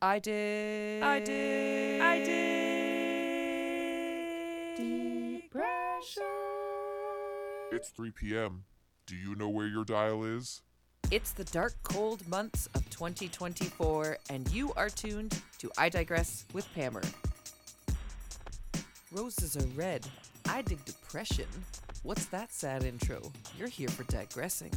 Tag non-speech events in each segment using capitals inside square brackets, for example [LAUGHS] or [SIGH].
I did. I did. I did. Depression. It's 3 p.m. Do you know where your dial is? It's the dark, cold months of 2024, and you are tuned to I Digress with Pammer. Roses are red. I dig depression. What's that sad intro? You're here for digressing.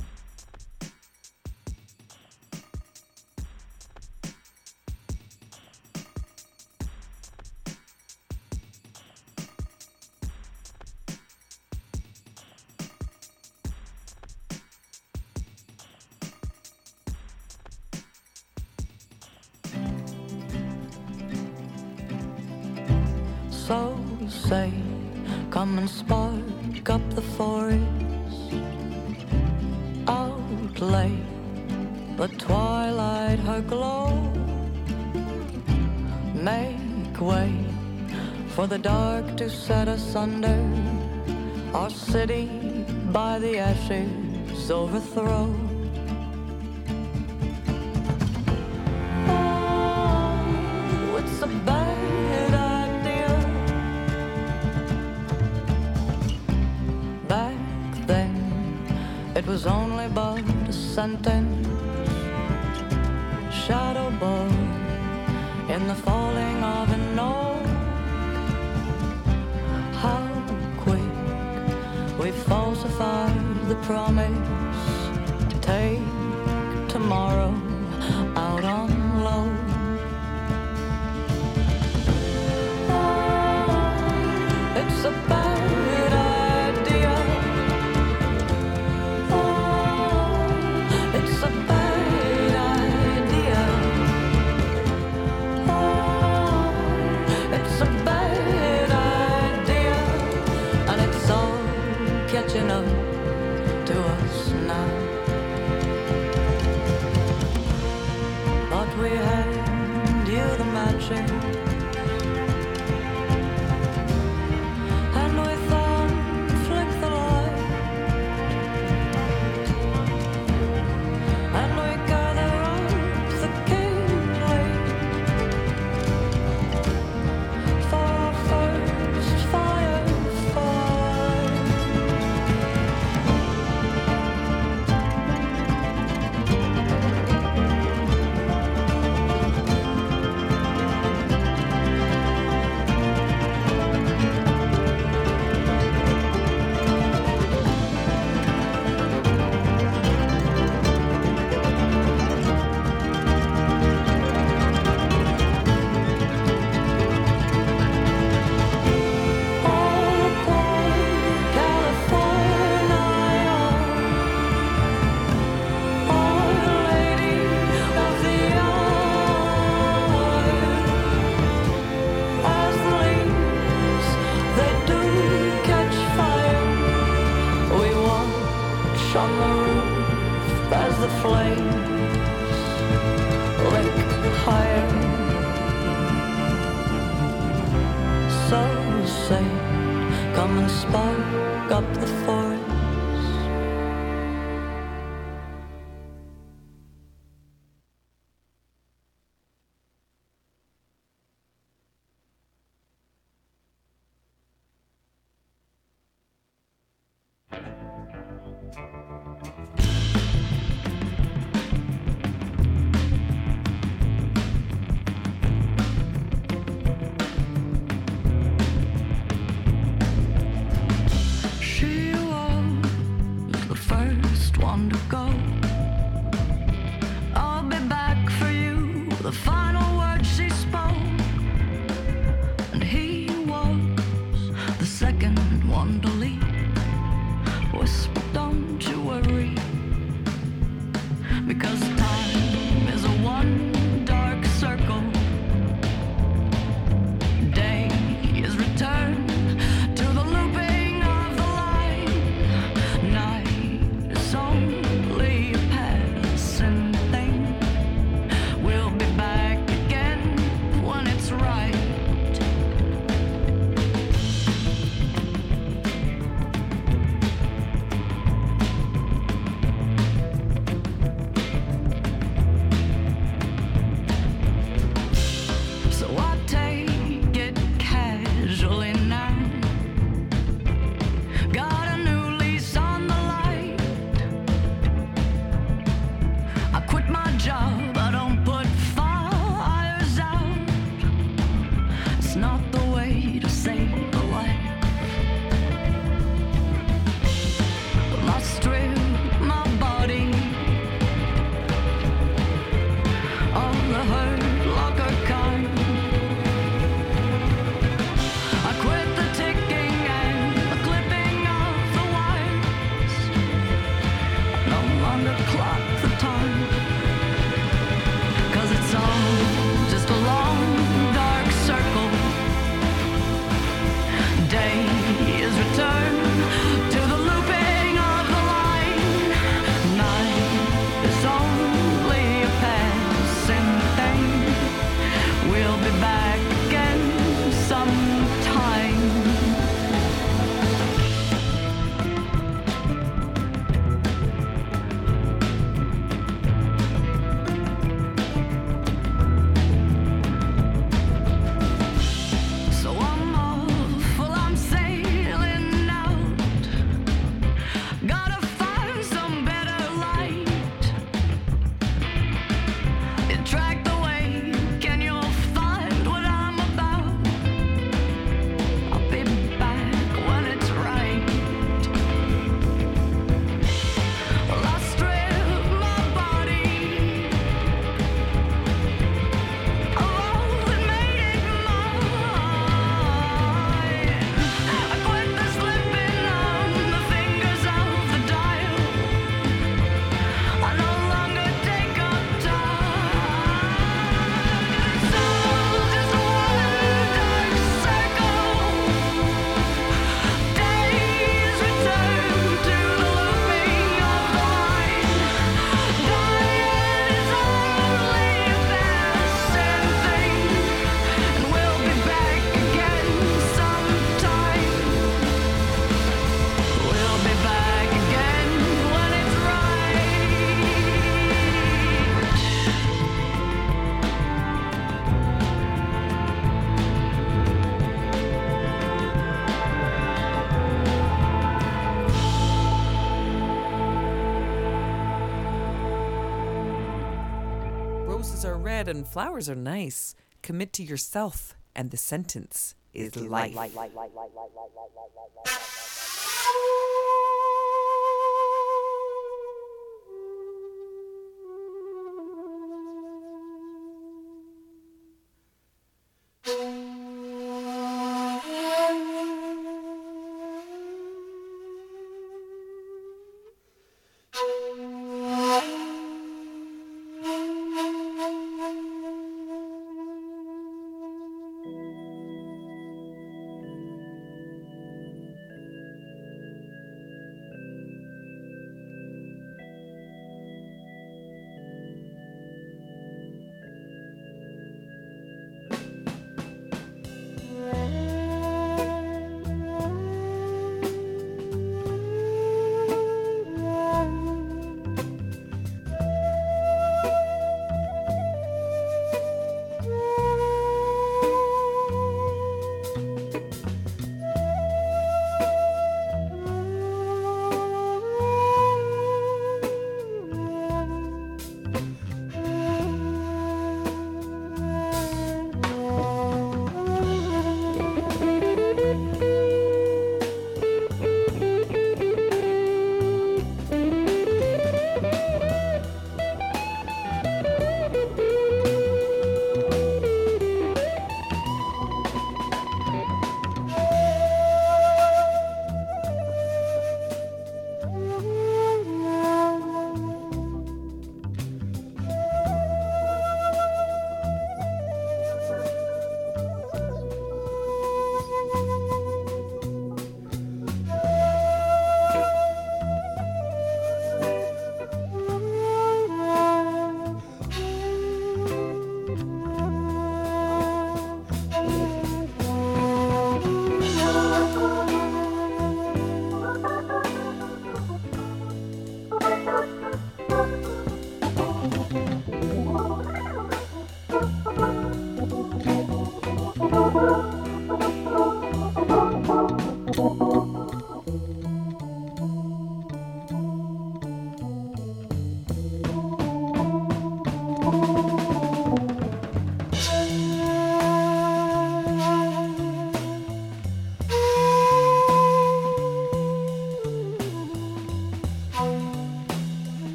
And flowers are nice. Commit to yourself, and the sentence is life.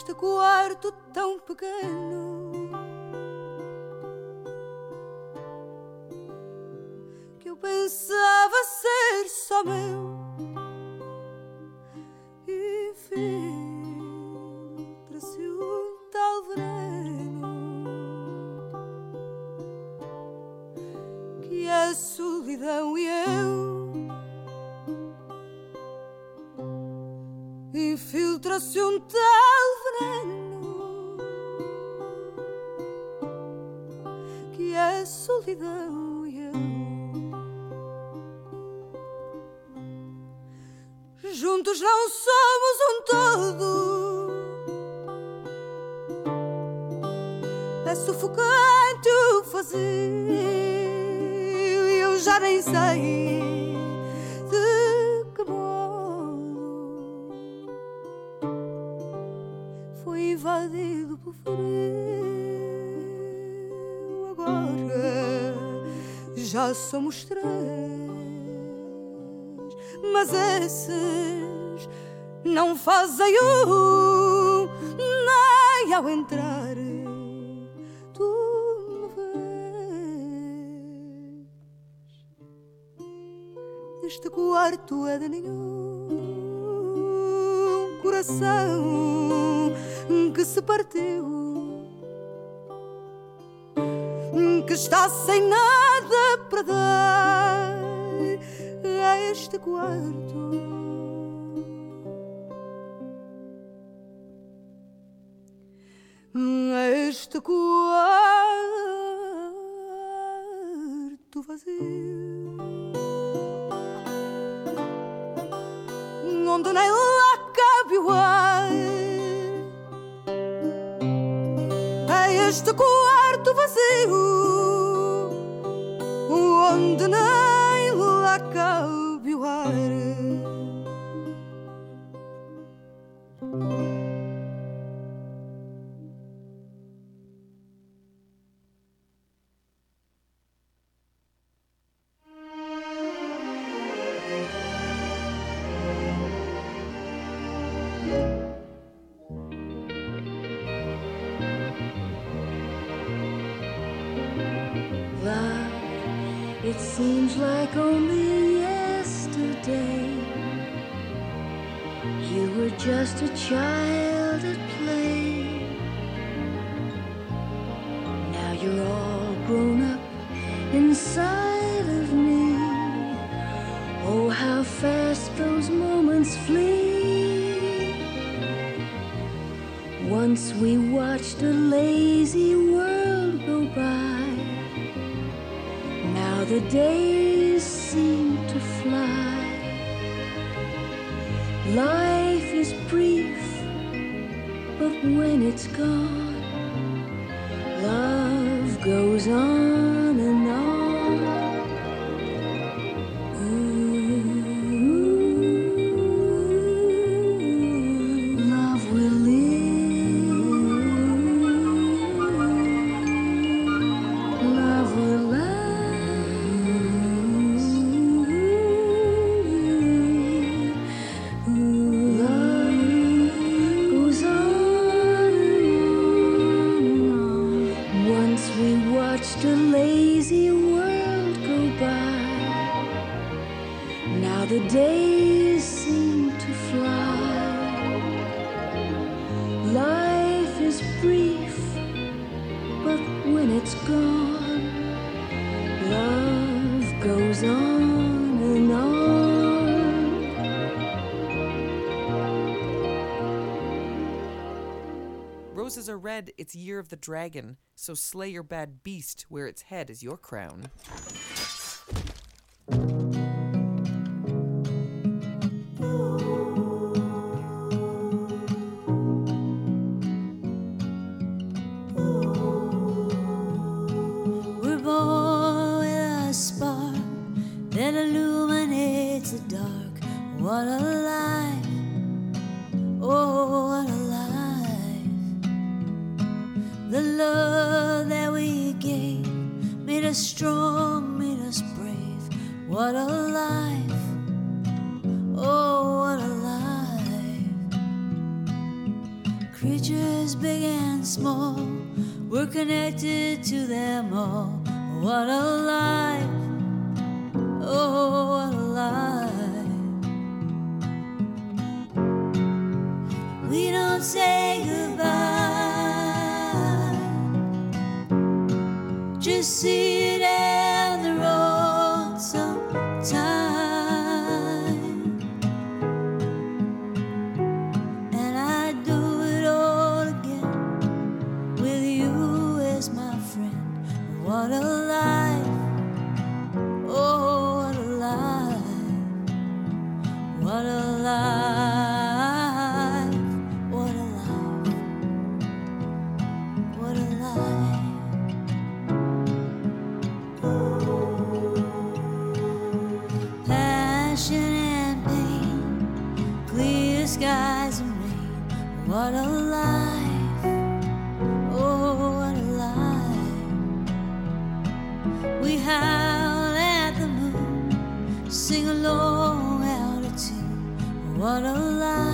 Neste quarto tão pequeno Juntos não somos um todo. É sufocante o fazer já nem sei de que modo foi invadido por frio. Agora já somos três, não fazem um nem ao entrar. este quarto é de nenhum coração que se partiu, que está sem nada para dar a este quarto. Este quarto vazio. onde nem lá cabe o ar. É este quarto seems like only yesterday you were just a child at play. Now you're all grown up inside of me. Oh, how fast those moments flee. Once we watched a lazy the days seem to fly. Life is brief, but when it's gone, love goes on it's a red. It's Year of the Dragon, so slay your bad beast where its head is your crown. What a lie.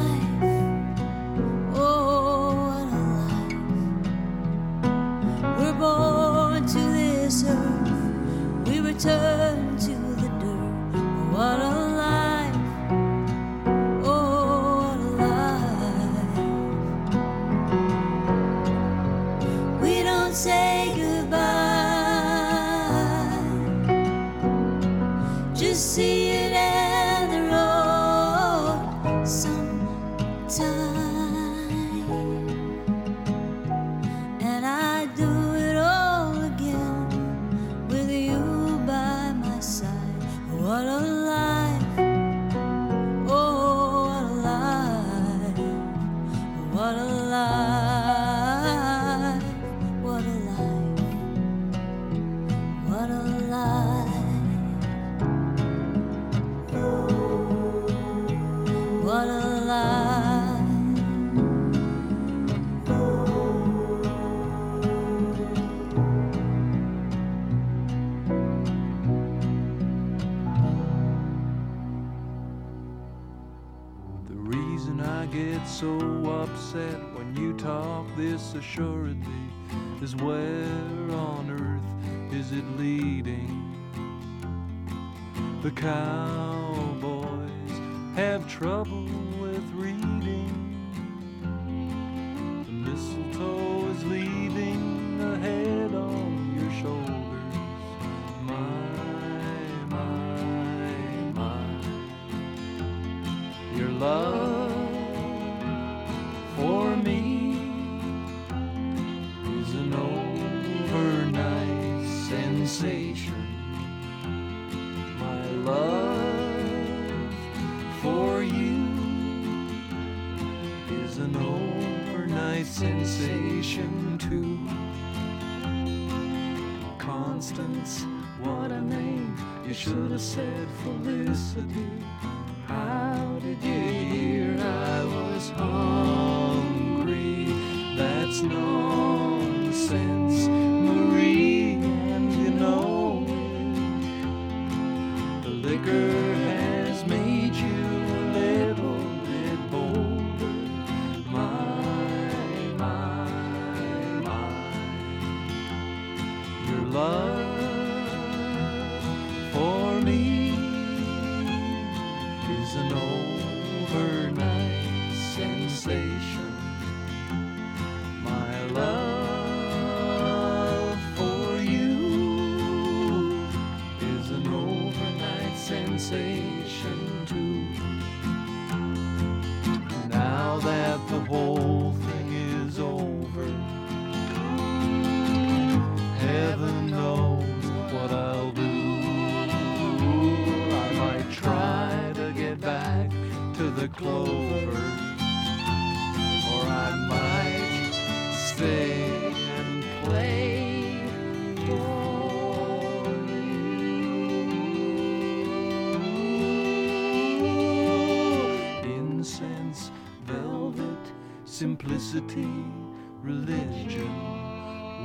religion.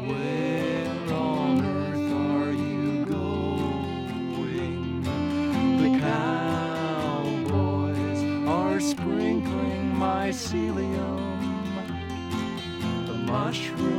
Where on earth are you going? The cowboys are sprinkling mycelium, the mushroom.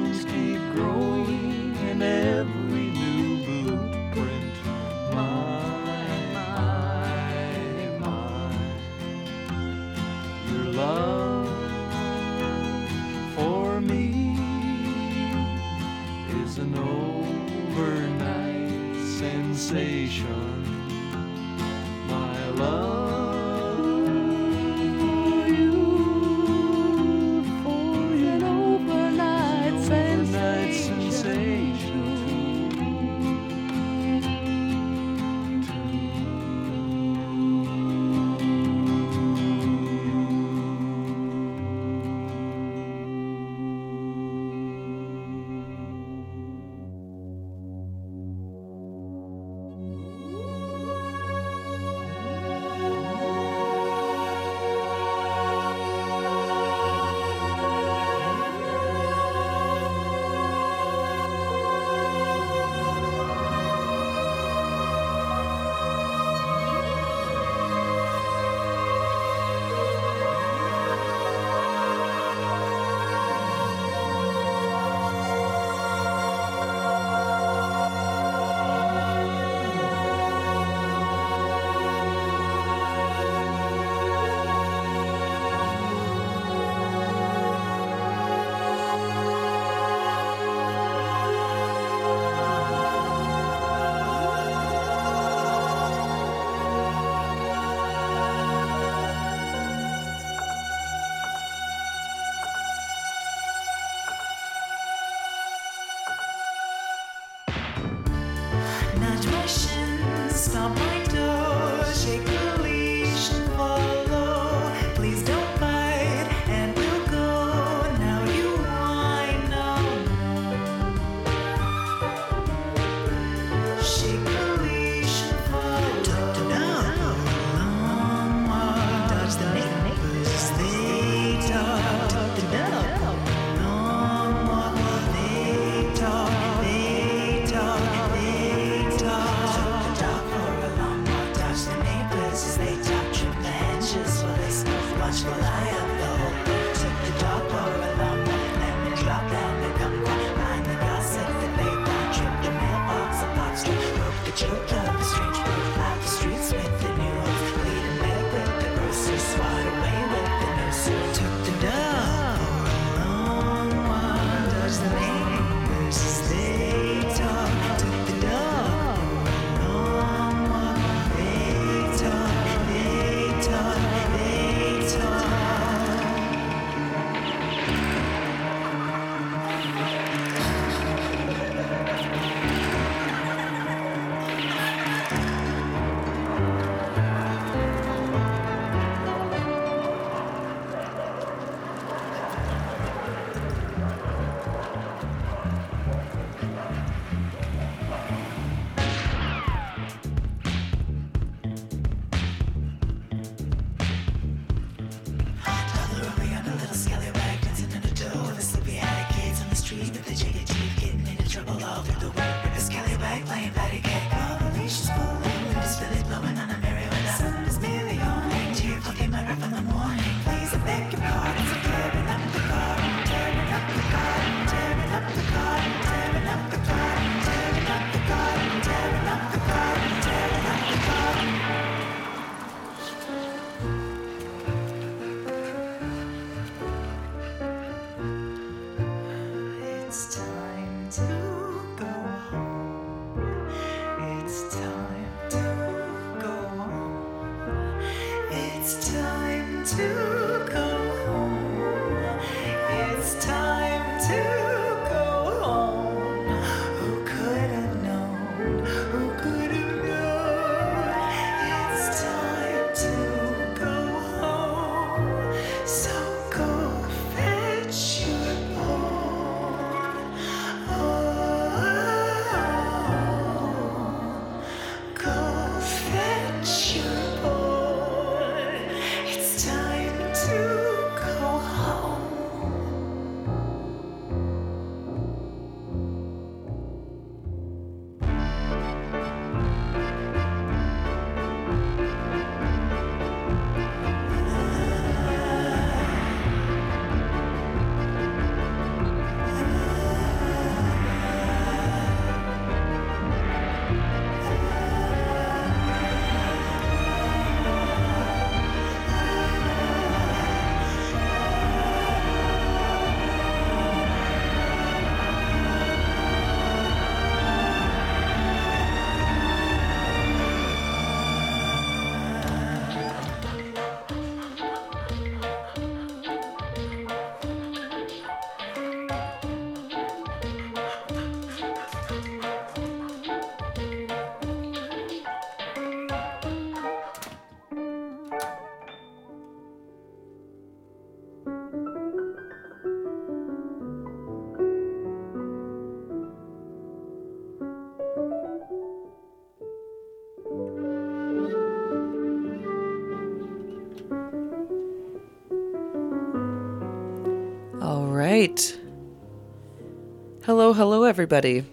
Hello, hello, everybody.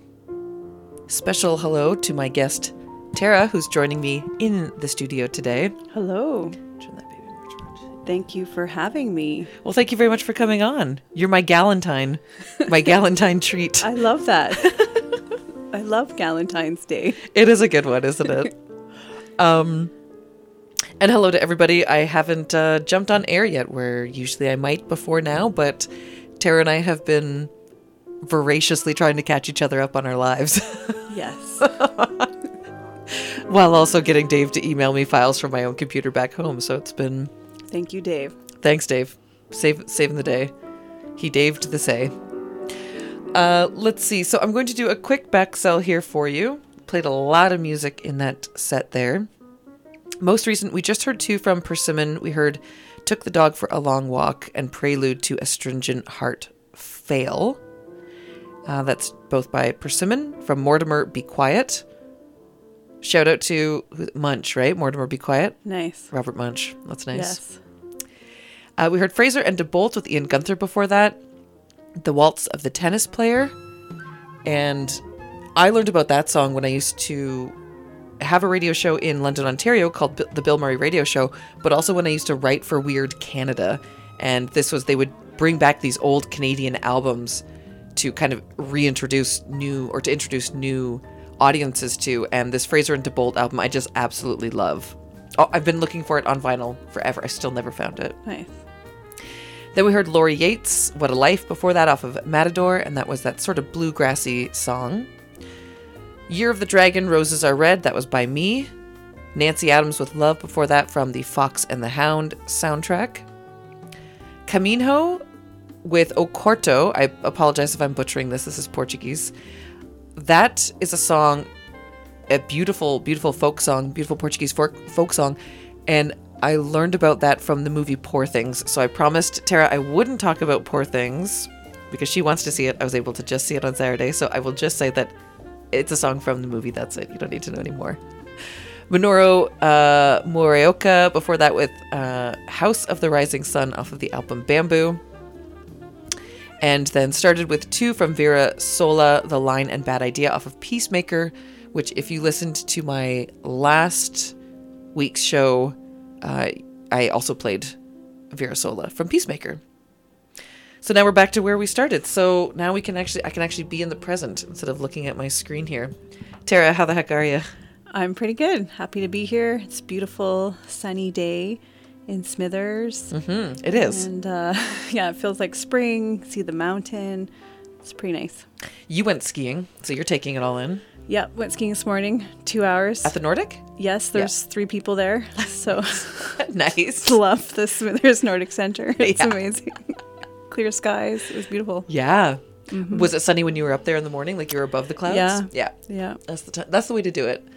Special hello to my guest, Tara, who's joining me in the studio today. Hello. Turn that baby more towards- Thank you for having me. Well, thank you very much for coming on. You're my galentine, my galentine treat. [LAUGHS] I love that. [LAUGHS] I love Galentine's Day. It is a good one, isn't it? [LAUGHS] um, and hello to everybody. I haven't uh, jumped on air yet, where usually I might before now, but Tara and I have been voraciously trying to catch each other up on our lives, Yes. [LAUGHS] while also getting Dave to email me files from my own computer back home. So it's been Thank you, Dave. thanks, Dave, save saving the day. He daved the say. Uh, let's see. So I'm going to do a quick back sell here for you played a lot of music in that set there. Most recent, we just heard two from Persimmon. We heard Took the Dog for a Long Walk and Prelude to Astringent Heart Fail. Uh, that's both by Persimmon from Mortimer Be Quiet. Shout out to Munsch, right? Mortimer Be Quiet. Nice. Robert Munsch. That's nice. Yes. Uh, we heard Fraser and DeBolt with Ian Guenther before that. The Waltz of the Tennis Player. And I learned about that song when I used to have a radio show in London, Ontario called B- the Bill Murray Radio Show, but also when I used to write for Weird Canada. And this was, they would bring back these old Canadian albums to kind of reintroduce new or to introduce new audiences to. And this Fraser and DeBolt album, I just absolutely love. Oh, I've been looking for it on vinyl forever. I still never found it. Nice. Then we heard Laurie Yates, What a Life, before that off of Matador, and that was that sort of bluegrassy song. Year of the Dragon, Roses Are Red, that was by me. Nancy Adams with Love before that from the Fox and the Hound soundtrack. Caminho with O Corto, I apologize if I'm butchering this, this is Portuguese. That is a song, a beautiful, beautiful folk song, beautiful Portuguese folk, folk song. And I learned about that from the movie Poor Things. So I promised Tara I wouldn't talk about Poor Things because she wants to see it. I was able to just see it on Saturday. So I will just say that it's a song from the movie. That's it. You don't need to know anymore. Minoru uh, Muraoka, before that with uh, House of the Rising Sun off of the album Bamboo. And then started with two from Vera Sola, The Line and Bad Idea off of Peacemaker, which, if you listened to my last week's show, uh, I also played Vera Sola from Peacemaker. So now we're back to where we started. So now we can actually, I can actually be in the present instead of looking at my screen here. Tara, how the heck are you? I'm pretty good. Happy to be here. It's beautiful sunny day in Smithers. Mm-hmm. It is. And uh, [LAUGHS] yeah, it feels like spring. See the mountain. It's pretty nice. You went skiing, so you're taking it all in. Yeah, went skiing this morning. Two hours. At the Nordic? yes, there's three people there. So [LAUGHS] [LAUGHS] nice. love the Smithers Nordic Center. It's Yeah. amazing. Clear skies. It was beautiful. Yeah. Was it sunny when you were up there in the morning, like you were above the clouds? Yeah. Yeah. Yeah. That's the t- that's the way to do it.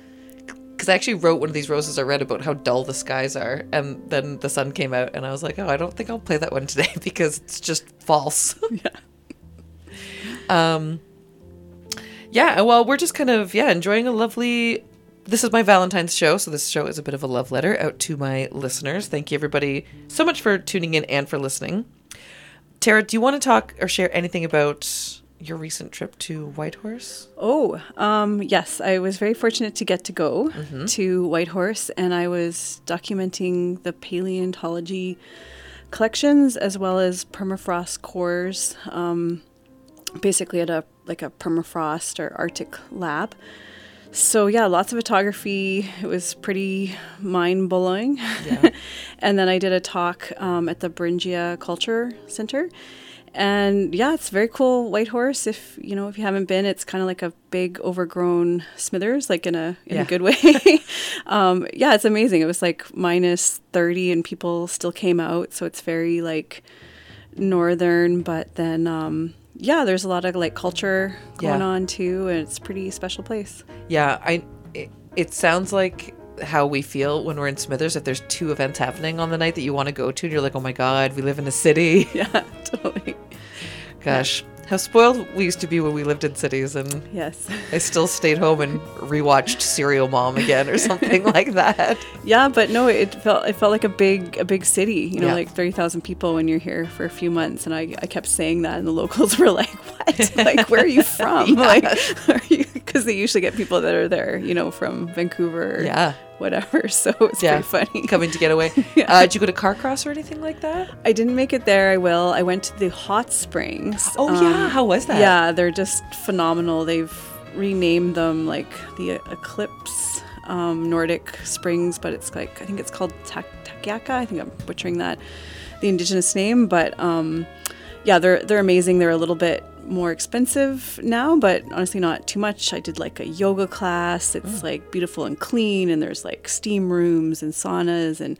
Because I actually wrote one of these roses I read about how dull the skies are, and then the sun came out, and I was like, oh, I don't think I'll play that one today [LAUGHS] because it's just false. [LAUGHS] Yeah. um. Yeah. Well, we're just kind of yeah enjoying a lovely. This is my Valentine's show, so this show is a bit of a love letter out to my listeners. Thank you, everybody, so much for tuning in and for listening. Tara, do you want to talk or share anything about your recent trip to Whitehorse? Oh, um, yes. I was very fortunate to get to go to Whitehorse, and I was documenting the paleontology collections as well as permafrost cores. Um, basically, at a like a permafrost or Arctic lab. So yeah, lots of photography. It was pretty mind blowing. [LAUGHS] and then I did a talk um, at the Beringia Culture Center. And yeah, it's very cool Whitehorse. If you know, if you haven't been, it's kind of like a big overgrown Smithers, like in a in Yeah. a good way. [LAUGHS] um, yeah, it's amazing. It was like minus thirty, and people still came out. So it's very like northern, but then um, yeah, there's a lot of like culture going Yeah. on too, and it's a pretty special place. Yeah, I. It, it sounds like how we feel when we're in Smithers. If there's two events happening on the night that you want to go to, and you're like, oh my god, we live in a city. [LAUGHS] Yeah, totally. Gosh, how spoiled we used to be when we lived in cities, and Yes. I still stayed home and rewatched Serial Mom again or something like that. Yeah, but no, it felt it felt like a big a big city. You know, Yeah. like thirty thousand people when you're here for a few months, and I, I kept saying that, and the locals [LAUGHS] were like, "What? like, where are you [LAUGHS] from? Like, [LAUGHS] are you?" Because they usually get people that are there, you know, from Vancouver, or Yeah. whatever. [LAUGHS] So it's Yeah, pretty funny. coming to get away. [LAUGHS] uh, did you go to Carcross or anything like that? I didn't make it there. I will. I went to the hot springs. Oh, yeah. How was that? Yeah, they're just phenomenal. They've renamed them like the Eclipse um, Nordic Springs, but it's like I think it's called Tak Takyaka. I think I'm butchering that, the indigenous name, but um, yeah, they're they're amazing. They're a little bit more expensive now, but honestly not too much. I did like a yoga class. It's Mm. like beautiful and clean and there's like steam rooms and saunas and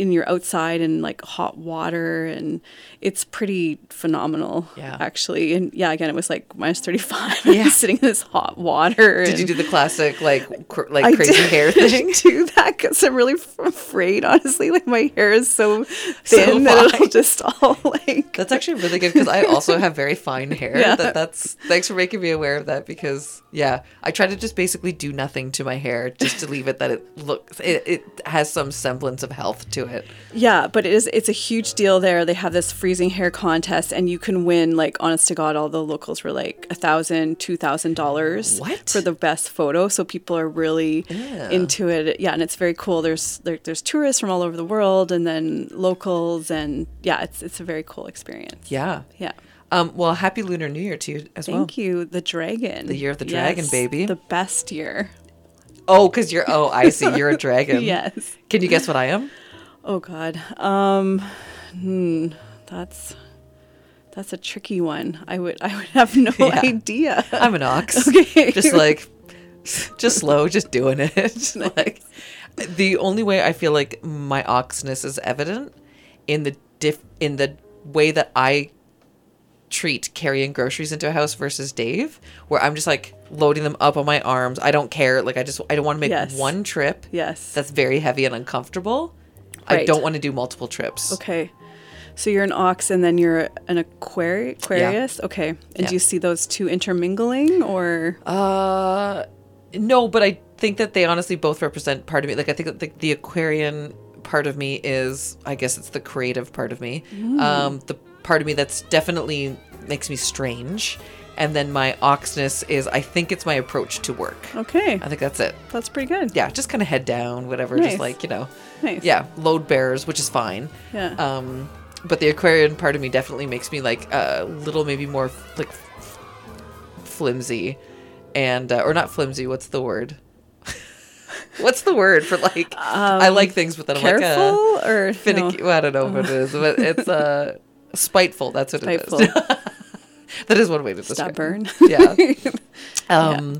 in you're outside in like hot water and it's pretty phenomenal Yeah. actually. And yeah, again it was like minus 35 [LAUGHS] Yeah. sitting in this hot water. Did you do the classic like cr- like I crazy hair [LAUGHS] thing? do that because I'm really afraid, honestly. Like my hair is so So thin that it'll just all like. That's actually really good because I also have very fine hair. [LAUGHS] Yeah. That that's thanks for making me aware of that because yeah, I try to just basically do nothing to my hair just to leave it that it looks it, it has some semblance of health to it. Yeah, but it is it's a huge deal there. They have this freezing hair contest and you can win like honest to God, all the locals were like a thousand, two thousand dollars for the best photo. So people are really Yeah. into it. Yeah, and it's very cool. There's there, there's tourists from all over the world and then locals and yeah, it's it's a very cool experience. Yeah. Yeah. Um, well, happy Lunar New Year to you as well. Thank you. The dragon. The year of the dragon, baby. The best year. Oh, because you're oh, I see. You're a [LAUGHS] dragon. Yes. Can you guess what I am? Oh God. Um hmm, that's that's a tricky one. I would I would have no [LAUGHS] Yeah. idea. I'm an ox. [LAUGHS] Okay. Just like, just slow, just doing it. [LAUGHS] like, the only way I feel like my oxness is evident in the diff in the way that I treat carrying groceries into a house versus Dave, where I'm just like loading them up on my arms. I don't care. Like I just I don't want to make Yes. one trip yes. that's very heavy and uncomfortable. I don't want to do multiple trips. okay. So you're an ox and then you're an aquari- Aquarius? Okay. And Yeah. do you see those two intermingling or Uh, no, but I think that they honestly both represent part of me. Like I think that the, the Aquarian part of me is, I guess it's the creative part of me. Um, the part of me that's definitely makes me strange, and then my oxness is, I think it's my approach to work. Okay. I think that's it. That's pretty good. Yeah, just kind of head down, whatever. Nice. Just like you know, Nice. yeah, load bearers, which is fine. Yeah. Um, but the Aquarian part of me definitely makes me like a little, maybe more like flimsy, and uh, or not flimsy. What's the word? [LAUGHS] what's the word for like? I like things, but then I'm like Um, Careful uh, or finicky. no? Well, I don't know what it is, but it's uh, [LAUGHS] spiteful. That's what Spiteful. it is. [LAUGHS] [LAUGHS] that is one way to describe. Stubborn. [LAUGHS] Yeah. Um,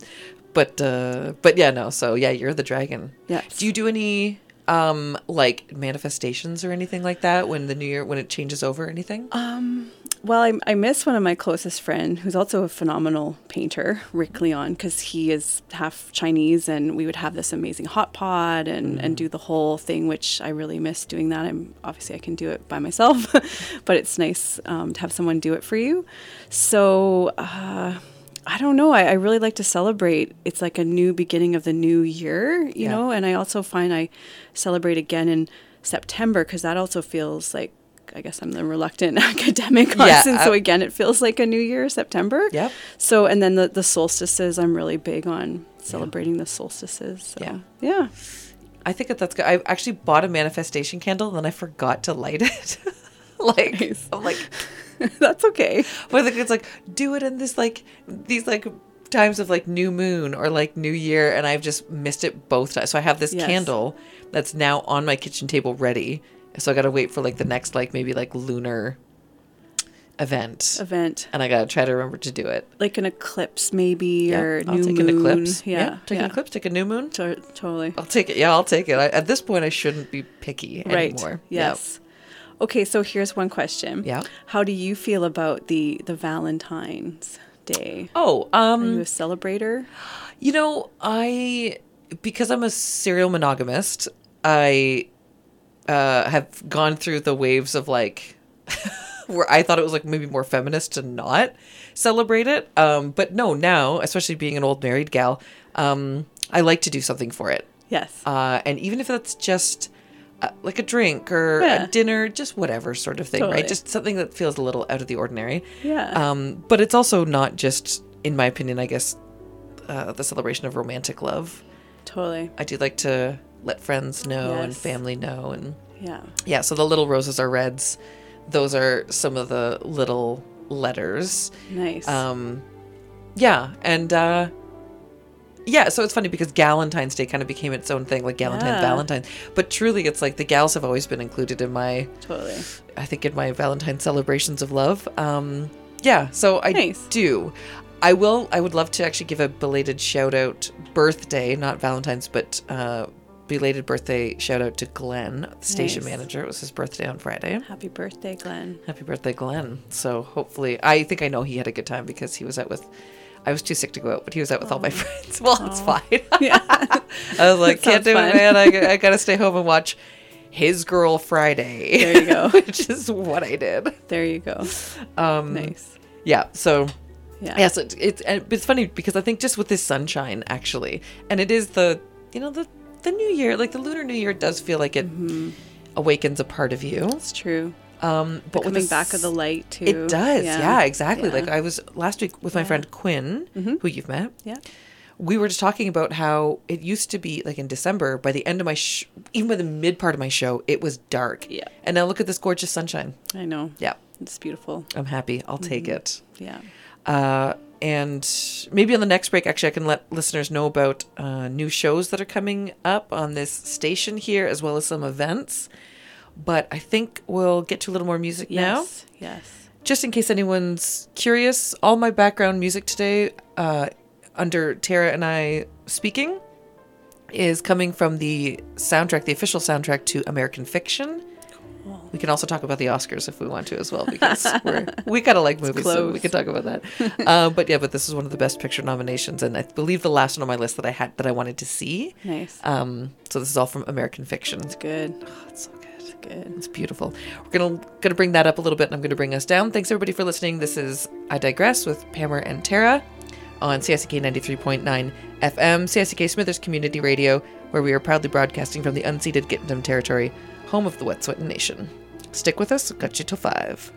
but uh, but yeah, no. So yeah, you're the dragon. Yeah. Do you do any um like manifestations or anything like that when the new year when it changes over or anything? Well, I, I miss one of my closest friend, who's also a phenomenal painter, Rick Leon, because he is half Chinese, and we would have this amazing hot pot and, and do the whole thing, which I really miss doing that. I'm obviously I can do it by myself, [LAUGHS] but it's nice um, to have someone do it for you. So uh, I don't know. I, I really like to celebrate. It's like a new beginning of the new year, you Yeah. know. And I also find I celebrate again in September because that also feels like. I guess I'm the reluctant [LAUGHS] academic Yeah, and uh, so again it feels like a new year september Yep. so and then the, the solstices i'm really big on celebrating the solstices so, Yeah. yeah I think that that's good. I actually bought a manifestation candle and then I forgot to light it. [LAUGHS] like Nice. I'm like, [LAUGHS] that's okay but I think it's like do it in this like these like times of like new moon or like new year and I've just missed it both times. So I have this Yes. candle that's now on my kitchen table ready. So I got to wait for like the next like maybe like lunar event. event And I got to try to remember to do it. like an eclipse maybe Yeah, or I'll new take moon an eclipse. yeah take yeah. an eclipse, take a new moon. To- totally I'll take it. Yeah, I'll take it. I, at this point, I shouldn't be picky right anymore. Yeah. yes okay so here's one question Yeah. how do you feel about the the valentine's day Oh, are um, you a celebrator You know, I because I'm a serial monogamist, I uh, have gone through the waves of like [LAUGHS] where I thought it was like maybe more feminist to not celebrate it. Um, but no, now, especially being an old married gal, um, I like to do something for it. yes Uh, and even if that's just uh, like a drink or Yeah. a dinner, just whatever sort of thing, Totally. right? Just something that feels a little out of the ordinary. Yeah. Um, but it's also not just, in my opinion, I guess, uh, the celebration of romantic love. totally I do like to let friends know and family know, and yeah yeah. So the little roses are reds. Those are some of the little letters. nice Um, yeah, and uh, yeah, so it's funny because Galentine's Day kind of became its own thing, like Galentine, Yeah. Valentine. But truly, it's like the gals have always been included in my, totally I think, in my Valentine celebrations of love. Um, yeah, so I Nice. do. I will. I would love to actually give a belated shout out, birthday, not Valentine's, but uh, belated birthday shout out to Glenn, the station Nice. manager. It was his birthday on Friday. Happy birthday, Glenn. Happy birthday, Glenn. So hopefully, I think I know he had a good time because he was out with. I was too sick to go out, but he was out with all my friends. [LAUGHS] Well, it's fine. [LAUGHS] Yeah. I was like, can't do fun. it, man. I, I gotta stay home and watch His Girl Friday. There you go. [LAUGHS] which is what I did. there you go. Um, Nice. Yeah. So Yeah. Yes, it, it's and it's funny because I think just with this sunshine actually, and it is the you know the the new year, like the lunar new year, does feel like it awakens a part of you. It's true. Um, but with Coming the back of the light too. it does, yeah, exactly. Yeah. Mm-hmm. Like I was last week with my friend Quinn, who you've met. Yeah. We were just talking about how it used to be like in December. By the end of my, sh- even by the mid part of my show, it was dark. Yeah. And now look at this gorgeous sunshine. I know. Yeah, It's beautiful. I'm happy. I'll take Mm-hmm. it. Yeah. Uh, and maybe on the next break, actually, I can let listeners know about uh, new shows that are coming up on this station here, as well as some events. But I think we'll get to a little more music now. Yes. Yes. Just in case anyone's curious, all my background music today, uh, under Tara and I speaking, is coming from the soundtrack, the official soundtrack to American Fiction. We can also talk about the Oscars if we want to as well, because we're, we kind of like [LAUGHS] movies, so we can talk about that. [LAUGHS] uh, but yeah, but this is one of the best picture nominations, and I believe the last one on my list that I had that I wanted to see. Nice. Um, so this is all from American Fiction. It's good. Oh, it's so good. It's good. It's beautiful. We're gonna gonna bring that up a little bit, and I'm gonna bring us down. Thanks everybody for listening. This is I digress with Pamela and Tara on CSK 93.9 FM, CSK Smithers Community Radio, where we are proudly broadcasting from the unceded Gidimt'en territory, home of the Wet'suwet'en Nation. Stick with us. Got you till five.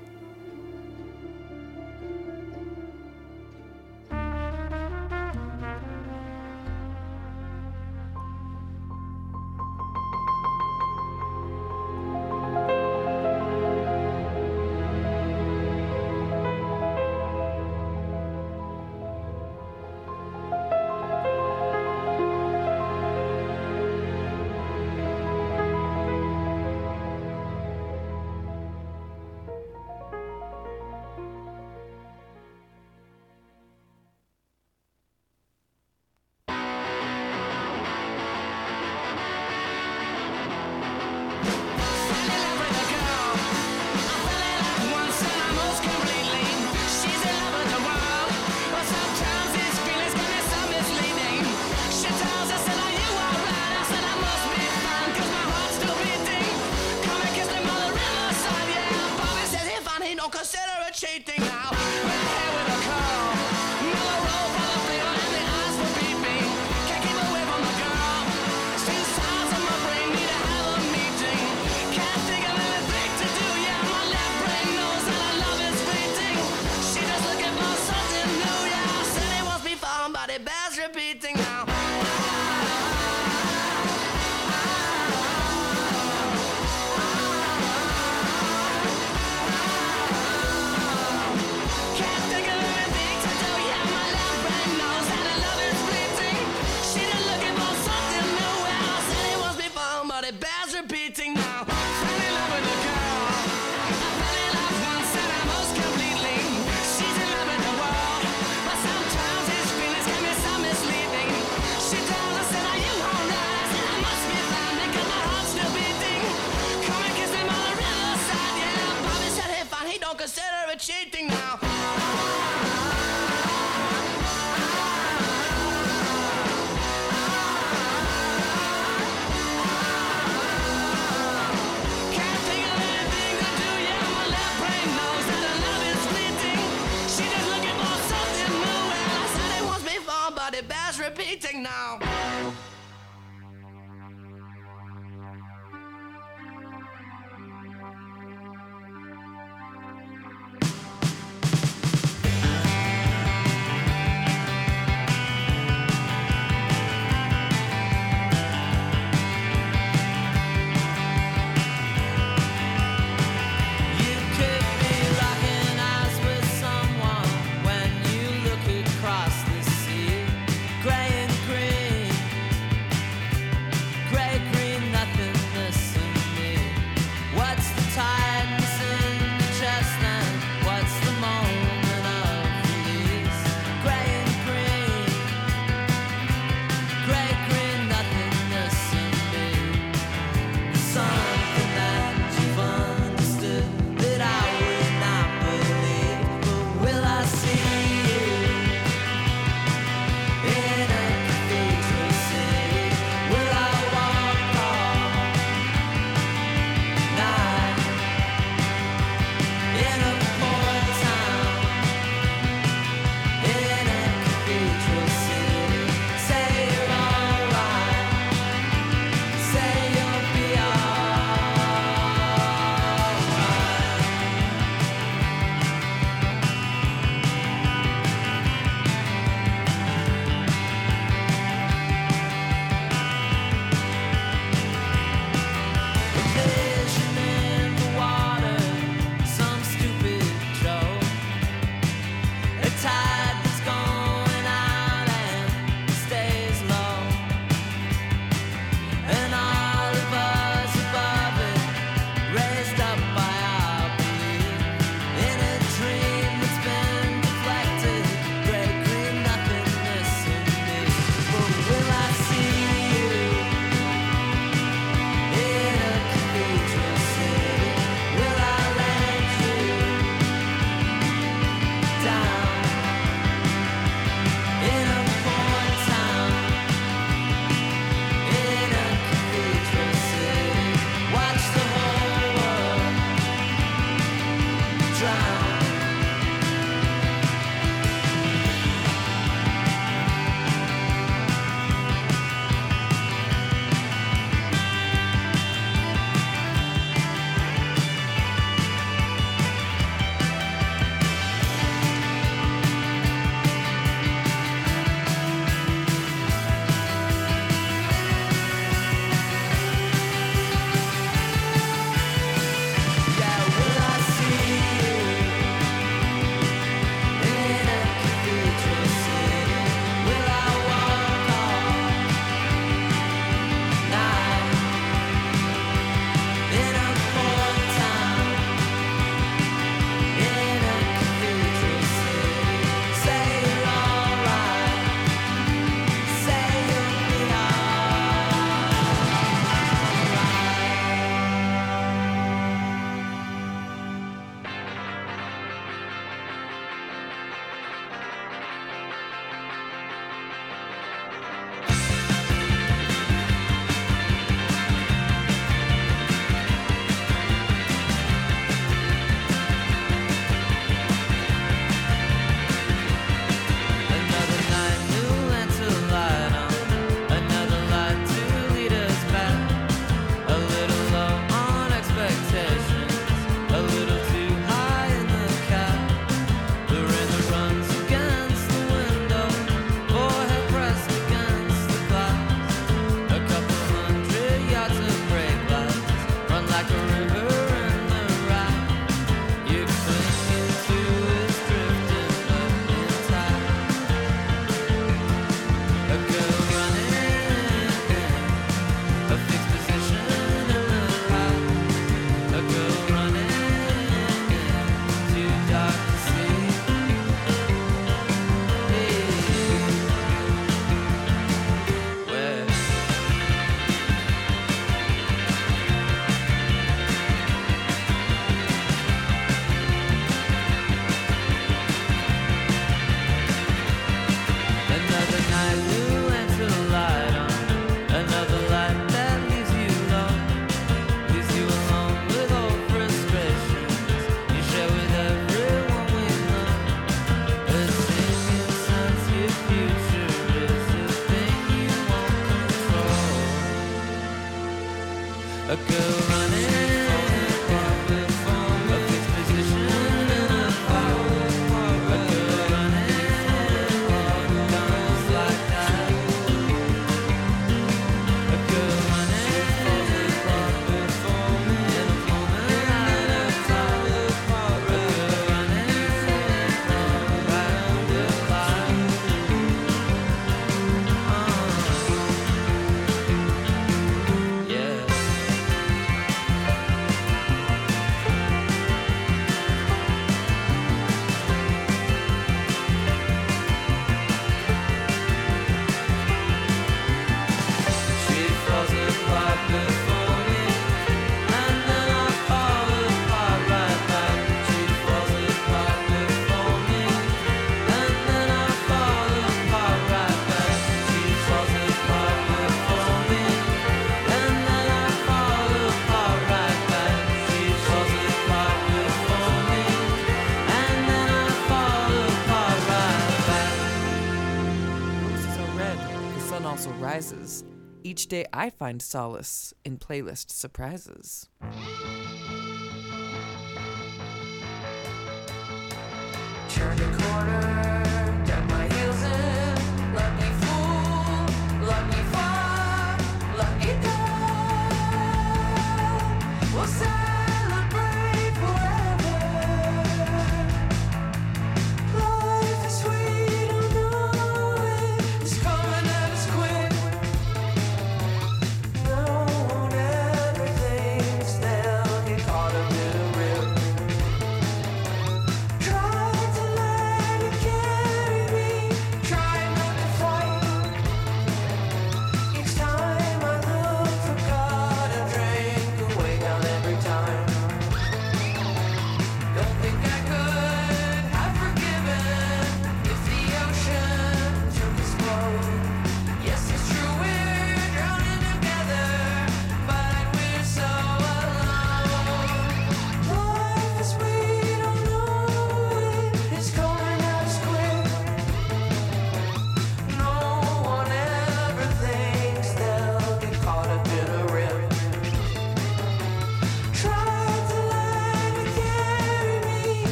Each day I find solace in playlist surprises.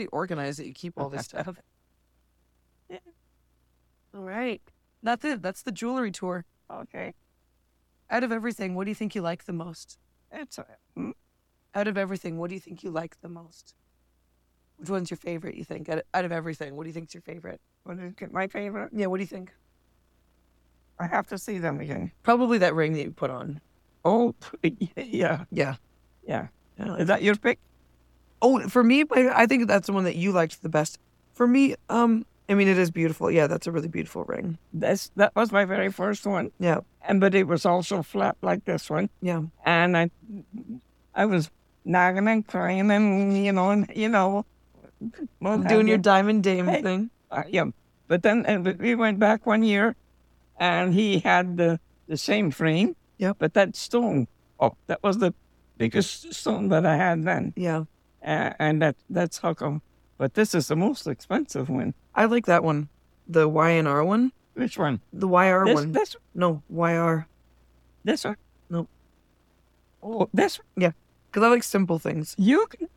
Pretty organized that you keep all this [LAUGHS] stuff. Yeah. All right, that's it. That's the jewelry tour. Okay. Out of everything, what do you think you like the most? It's a, mm, Out of everything, what do you think you like the most? Which one's your favorite? You think out out of everything, what do you think's your favorite? what is it, my favorite? Yeah, what do you think? I have to see them again. Probably that ring that you put on. Oh, [LAUGHS] Yeah. yeah. Yeah. Is that your pick? Oh, for me, I I think that's the one that you liked the best. For me, um, I mean, it is beautiful. Yeah, that's a really beautiful ring. That's that was my very first one, Yeah, and but it was also flat like this one, yeah, and I, I was nagging and crying and you know and you know, what have doing your diamond dame Hey. thing. Uh, yeah. But then uh, but we went back one year, and he had the the same frame. Yep. But that stone, oh, that was the biggest stone that I had then, Yeah, uh, and that that's how come. But this is the most expensive one. I like that one. The YNR one. Which one? The YR This one. this No, YR. this one? No. Oh, this one? Because I like simple things. You can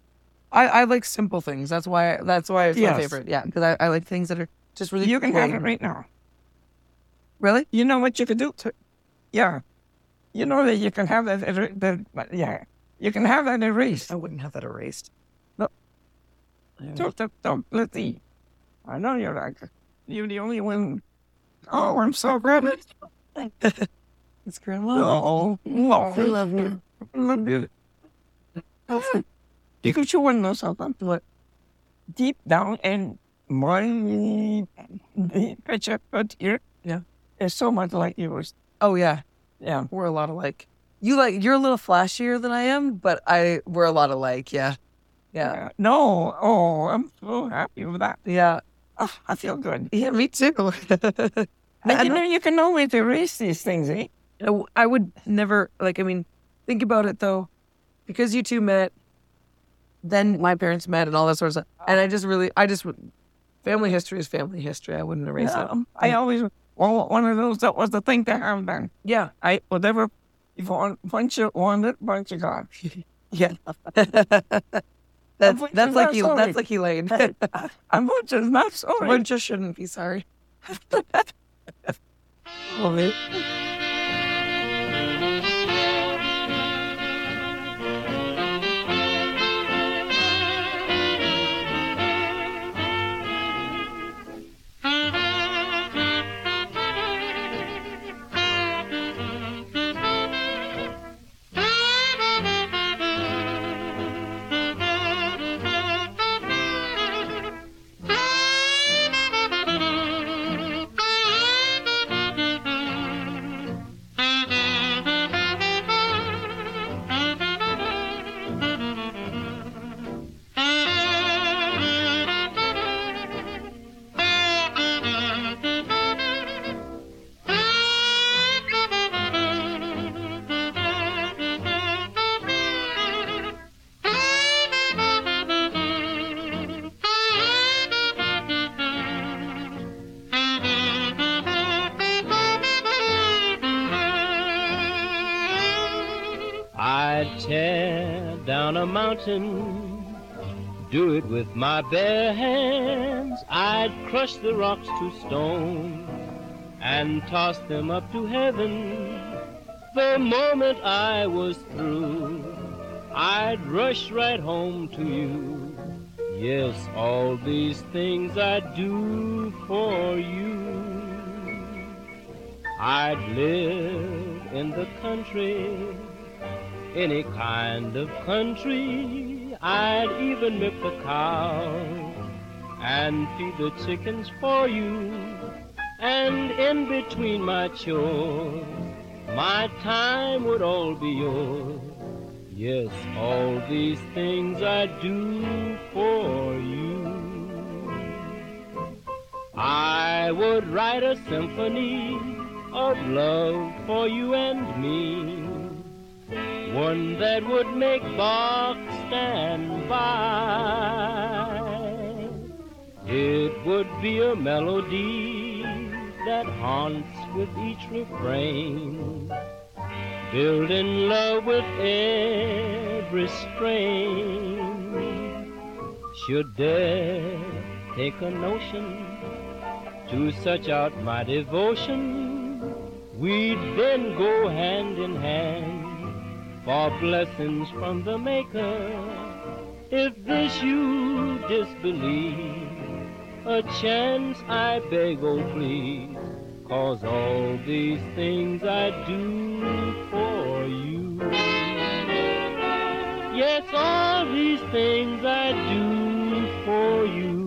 I, I like simple things. That's why. That's why it's Yes. my favorite. Yeah, because I, I like things that are just really. you can have it right now. Really? You know what you can do? To, yeah. You know that you can have that. that yeah. You can have that erased. I wouldn't have that erased. No. Don't, don't, don't. Let's see. I know you're like, you're the only one. Oh, I'm so glad. [LAUGHS] It's grandma. Oh, oh, I love you. I love you. [LAUGHS] Because you want to know something? What? Deep down in my picture put here, Yeah. is so much like yours. Oh yeah, Yeah. we're a lot alike. You like you're a little flashier than I am, but I we're a lot alike. Yeah, yeah, Uh, no. Oh, I'm so happy with that. yeah. Oh, I feel good. Yeah, me too. [LAUGHS] I you know, you can always erase these things, eh? I would never like. I mean, think about it though, because you two met, then my parents met, and all that sort of stuff. And I just really, I just, family history is family history. I wouldn't erase Yeah, it. um, I always, well, one of those, that was the thing to have done. Yeah, I, whatever, you want, once you want it, once you got [LAUGHS] yeah. [LAUGHS] that's that's like you. That's like Elaine. [LAUGHS] I'm not just not sorry. One just shouldn't be sorry. Love it. Mountain, do it with my bare hands. I'd crush the rocks to stone and toss them up to heaven. The moment I was through, I'd rush right home to you. Yes, all these things I'd do for you. I'd live in the country any kind of country. I'd even milk the cow and feed the chickens for you. And in between my chores, my time would all be yours. Yes, all these things I do for you. I would write a symphony of love for you and me. One that would make Bach stand by. It would be a melody that haunts with each refrain. Build in love with every strain. should dare take a notion to search out my devotion, we'd then go hand in hand for blessings from the Maker. If this you disbelieve, a chance I beg, oh please, cause all these things I do for you. Yes, all these things I do for you.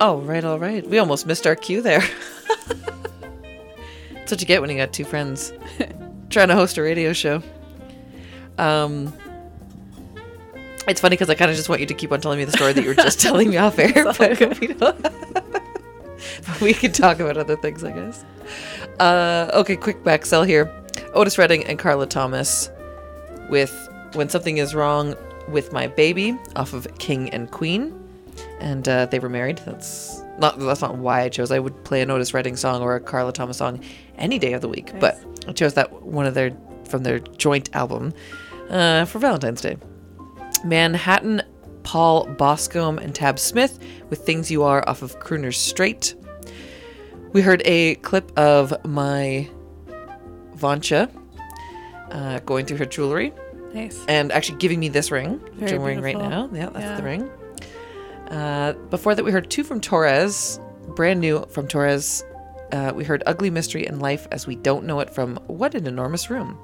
Oh, right, all right. We almost missed our cue there. [LAUGHS] That's what you get when you got two friends [LAUGHS] trying to host a radio show. Um, it's funny because I kind of just want you to keep on telling me the story that you were just [LAUGHS] telling me off air, but we, don't- but we can talk about other things, I guess. Uh, okay, quick back sell here. Otis Redding and Carla Thomas with "When Something Is Wrong with My Baby" off of King and Queen, and uh, they were married. That's not that's not why I chose. I would play an Otis Redding song or a Carla Thomas song any day of the week, but I chose that one of their from their joint album uh, for Valentine's Day. Manhattan, Paul Bascomb and Tab Smith with Things You Are off of Crooner's Straight. We heard a clip of my Vancha uh, going through her jewelry. Nice. And actually giving me this ring, which I'm wearing right now. Yeah, that's Yeah. the ring. Uh, before that, we heard two from Torres, brand new from Torres. Uh, we heard Ugly Mystery and Life as We Don't Know It from What an Enormous Room.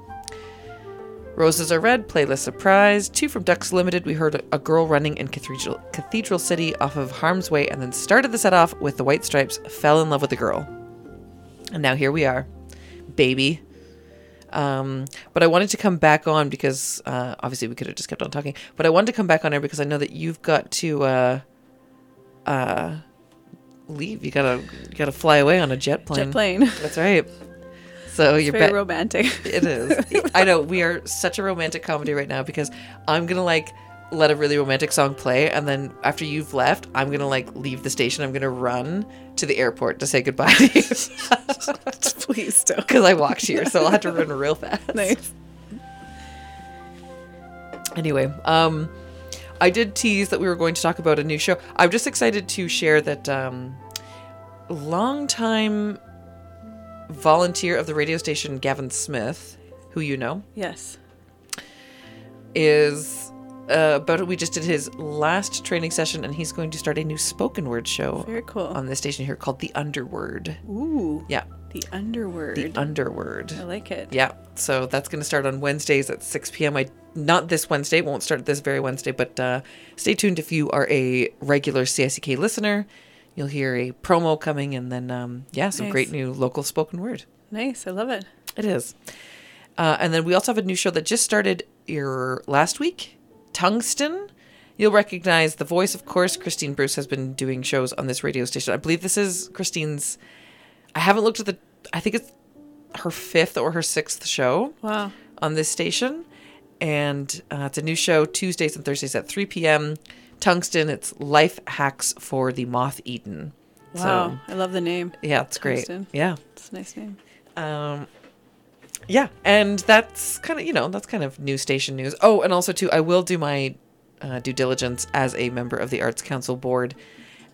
Roses Are Red, playlist surprise. Two from Ducks Limited, we heard A Girl Running in Cathedral, Cathedral City off of Harm's Way, and then started the set off with the White Stripes, Fell in Love with a Girl. And now here we are, baby. Um, but I wanted to come back on because uh, obviously we could have just kept on talking. But I wanted to come back on air because I know that you've got to uh, uh, leave. You gotta you gotta fly away on a jet plane. Jet plane. [LAUGHS] That's right. So It's you're very romantic. [LAUGHS] It is. I know we are such a romantic comedy right now because I'm gonna like let a really romantic song play, and then after you've left, I'm gonna like leave the station. I'm gonna run to the airport to say goodbye to [LAUGHS] you. Please don't. Because I walked here, so I'll have to run real fast. Nice. Anyway, um, I did tease that we were going to talk about a new show. I'm just excited to share that um, longtime volunteer of the radio station, Gavin Smith, who you know, Yes. is uh, about we just did his last training session, and he's going to start a new spoken word show. Very cool. on the station here called the Underword. Ooh. Yeah, The underword. the Underword. I like it. Yeah, so that's going to start on Wednesdays at 6 p.m. I not this Wednesday, it won't start this very Wednesday, but uh, stay tuned if you are a regular CICK listener. You'll hear a promo coming, and then um, yeah, some Nice. great new local spoken word. Nice. I love it. It is. Uh, and then we also have a new show that just started your last week, Tungsten. You'll recognize the voice, of course. Christine Bruce has been doing shows on this radio station. I believe this is Christine's. I haven't looked at the. I think it's her fifth or her sixth show Wow. on this station. And uh, it's a new show Tuesdays and Thursdays at 3 p.m. Tungsten, it's life hacks for the moth eaten. Wow. I love the name. yeah, it's great. Yeah. It's a nice name. Um, yeah, and that's kind of you know that's kind of new station news. Oh, and also too, I will do my uh, due diligence as a member of the Arts Council board,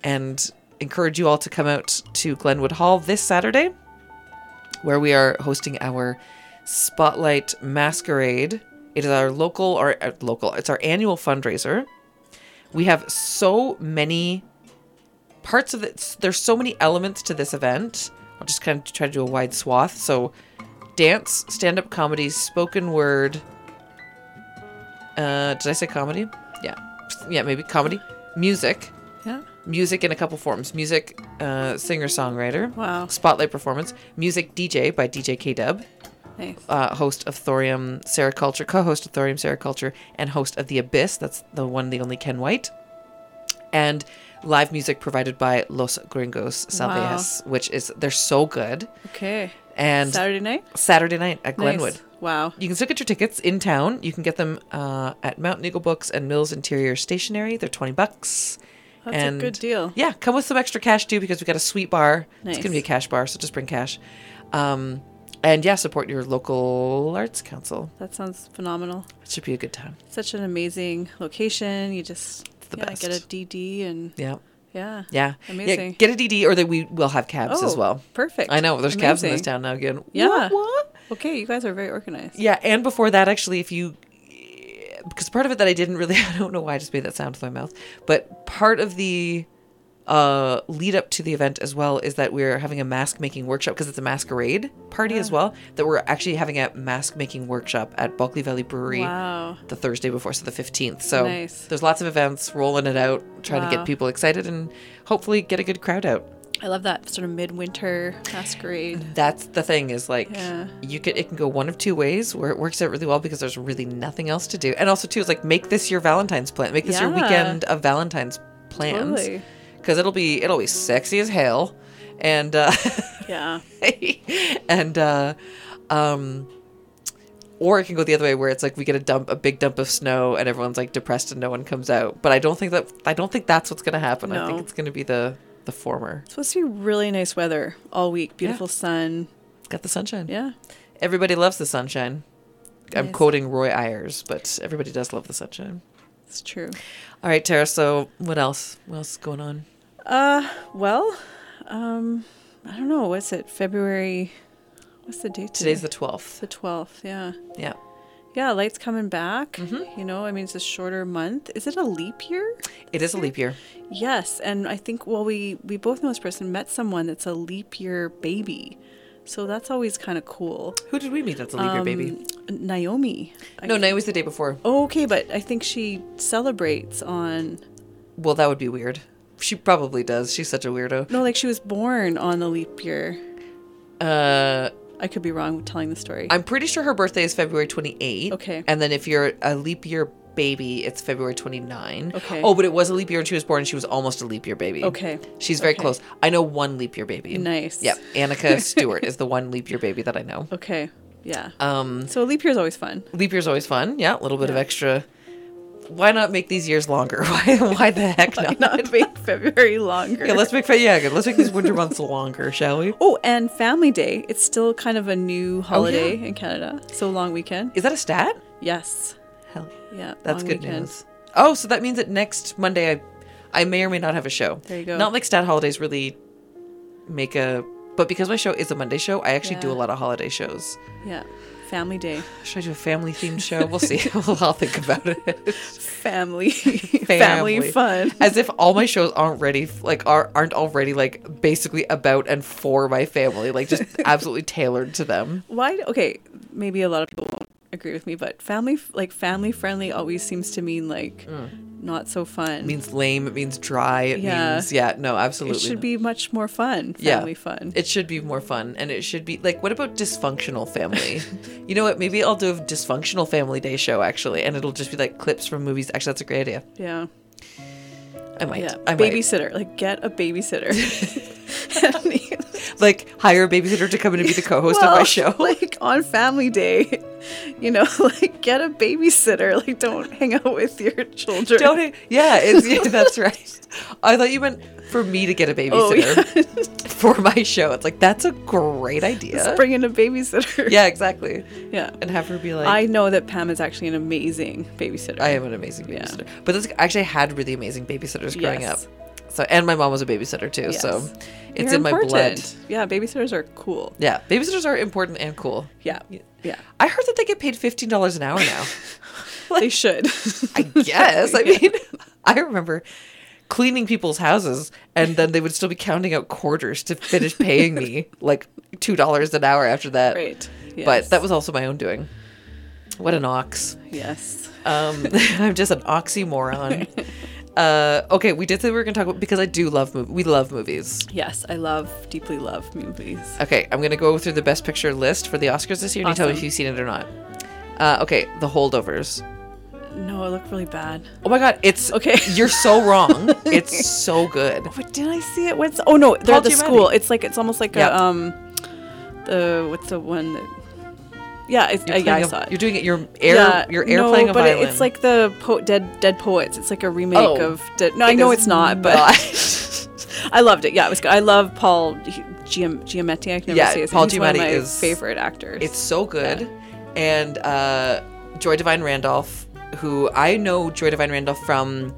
and encourage you all to come out to Glenwood Hall this Saturday, where we are hosting our Spotlight Masquerade. It is our local or uh, local. It's our annual fundraiser. We have so many parts of it. There's so many elements to this event. I'll just kind of try to do a wide swath. So, dance, stand-up comedy, spoken word. Uh, did I say comedy? Yeah, yeah, maybe comedy, music, Yeah. music in a couple forms. Music, uh, singer-songwriter. Wow. Spotlight performance. Music DJ by DJ K Dub. Nice. Uh, host of Thorium Sarah Culture, co-host of Thorium Sarah Culture, and host of The Abyss. That's the one, the only Ken White. And live music provided by Los Gringos Salvajes, which is they're so good. Okay. And Saturday night? Saturday night at Nice. Glenwood. Wow. You can still get your tickets in town. You can get them uh, at Mountain Eagle Books and Mills Interior Stationery. They're twenty bucks. That's a good deal. Yeah, come with some extra cash too because we got a sweet bar. It's gonna be a cash bar, so just bring cash. Um, and yeah, support your local arts council. That sounds phenomenal. It should be a good time. Such an amazing location. You just the yeah, best. get a DD and Yeah. Yeah. Yeah. Amazing. Yeah, get a DD or that we will have cabs as Oh, well. perfect. I know. There's cabs in this town now again. Yeah. What, what? Okay, you guys are very organized. Yeah, and before that, actually, if you, because part of it that I didn't really, [LAUGHS] I don't know why I just made that sound with my mouth, but part of the uh, lead up to the event as well is that we're having a mask making workshop because it's a masquerade party as Ah. well. That we're actually having a mask making workshop at Bulkley Valley Brewery Wow. the Thursday before, so the 15th. So Nice. there's lots of events rolling it out, trying to get people excited and hopefully get a good crowd out. I love that sort of midwinter masquerade. That's the thing is like Yeah. you could it can go one of two ways where it works out really well because there's really nothing else to do. And also too is like make this your Valentine's plan. Make this your weekend of Valentine's plans. Totally. Cuz it'll be it'll be sexy as hell. And uh [LAUGHS] Yeah. and uh um or it can go the other way where it's like we get a dump a big dump of snow and everyone's like depressed and no one comes out. But I don't think that I don't think that's what's going to happen. I think it's going to be the the former. It's supposed to be really nice weather all week. Beautiful sun. Got the sunshine. Yeah. Everybody loves the sunshine. I'm Nice. quoting Roy Ayers, but everybody does love the sunshine. It's true. All right, Tara. So what else? What else is going on? Uh, well, um, I don't know. What's it? February. What's the date? Today's today? the 12th. The twelfth. Yeah. Yeah. Yeah, light's coming back. Mm-hmm. You know, I mean, it's a shorter month. Is it a leap year? It is a leap year. Yes, and I think well, we we both know this person met someone that's a leap year baby, so that's always kind of cool. Who did we meet that's a leap year baby? Um, Naomi. No, Naomi's the day before. Oh, okay, but I think she celebrates on. Well, that would be weird. She probably does. She's such a weirdo. No, like she was born on the leap year. Uh, I could be wrong with telling the story. I'm pretty sure her birthday is February 28th. Okay. And then if you're a leap year baby, it's February 29. Okay. Oh, but it was a leap year when she was born. and She was almost a leap year baby. Okay. She's very Okay. close. I know one leap year baby. Nice. Yep. Annika [LAUGHS] Stewart is the one leap year baby that I know. okay. Yeah. Um, So leap year is always fun. leap year is always fun. Yeah, a little bit of extra. Why not make these years longer? [LAUGHS] Why? Why the heck Why not? not make February longer? Yeah, let's make fa- yeah, good. let's make these winter months longer, shall we? Oh, and Family Day. It's still kind of a new holiday Oh, yeah. in Canada. So long weekend. Is that a stat? Yes. Hell, Yeah. that's good weekend. news. Oh, so that means that next Monday I, I may or may not have a show. There you go. Not like stat holidays really make a, but because my show is a Monday show, I actually do a lot of holiday shows. Yeah. Family Day. Should I do a family themed show? We'll see. [LAUGHS] I'll think about it. [LAUGHS] Family. Family fun. As if all my shows aren't ready, like are aren't already like basically about and for my family, like just [LAUGHS] absolutely tailored to them. Why? Okay, maybe a lot of people won't agree with me, but family, like family friendly, always seems to mean like mm. not so fun. It means lame. It means dry. It Yeah. means yeah. No, absolutely. it should not. be much more fun. Yeah. Fun. It should be more fun, and it should be like, what about dysfunctional family? [LAUGHS] you know what? Maybe I'll do a dysfunctional family day show actually, and it'll just be like clips from movies. Actually, that's a great idea. yeah. I might. Yeah. I might. babysitter. Like get a babysitter. [LAUGHS] Like hire a babysitter to come in and be the co-host of my show. [LAUGHS] Like on family day, you know, [LAUGHS] like get a babysitter. Like don't hang out with your children. Don't. Yeah, it's yeah, that's right. I thought you meant for me to get a babysitter Oh, yeah. [LAUGHS] for my show. It's like that's a great idea. Just bring in a babysitter. yeah, exactly. Yeah. And have her be like, I know that Pam is actually an amazing babysitter. I am an amazing Yeah. babysitter. But this actually I had really amazing babysitters growing Yes. up. So and my mom was a babysitter too. So it's They're in my blood. important. Yeah, babysitters are cool. Yeah, babysitters are important and cool. Yeah. Yeah. I heard that they get paid fifteen dollars an hour now. [LAUGHS] they should. I guess. I [LAUGHS] mean, I remember cleaning people's houses, and then they would still be counting out quarters to finish paying me [LAUGHS] like two dollars an hour after that. Right. But that was also my own doing. What an ox. Yes. Um, [LAUGHS] I'm just an oxymoron. [LAUGHS] Uh, okay, we did say we were going to talk about because I do love movies. We love movies. Yes, I love, deeply love movies. Okay, I'm going to go through the best picture list for the Oscars this year, and you tell me if you've seen it or not. Uh, okay, The Holdovers. No, it looked really bad. Oh my god, it's Okay. You're so wrong. [LAUGHS] it's so good. What did I see it? What's oh no, they're Paul at the Giamatti. school. It's like it's almost like Yeah. a um, the what's the one that? Yeah, it's, You're, uh, yeah, I saw it. you're doing it. You're air. yeah, you're air no, playing a but violin. it's like the po- dead dead poets. It's like a remake Oh. of dead. No, I know it's not, but [LAUGHS] I loved it. Yeah, it was good. I love Paul Giam- Giamatti. I can never Yeah, say his Paul name. He's one of Giamatti my is- favorite actors. It's so good. And uh, Joy Da'Vine Randolph, who I know Joy Da'Vine Randolph from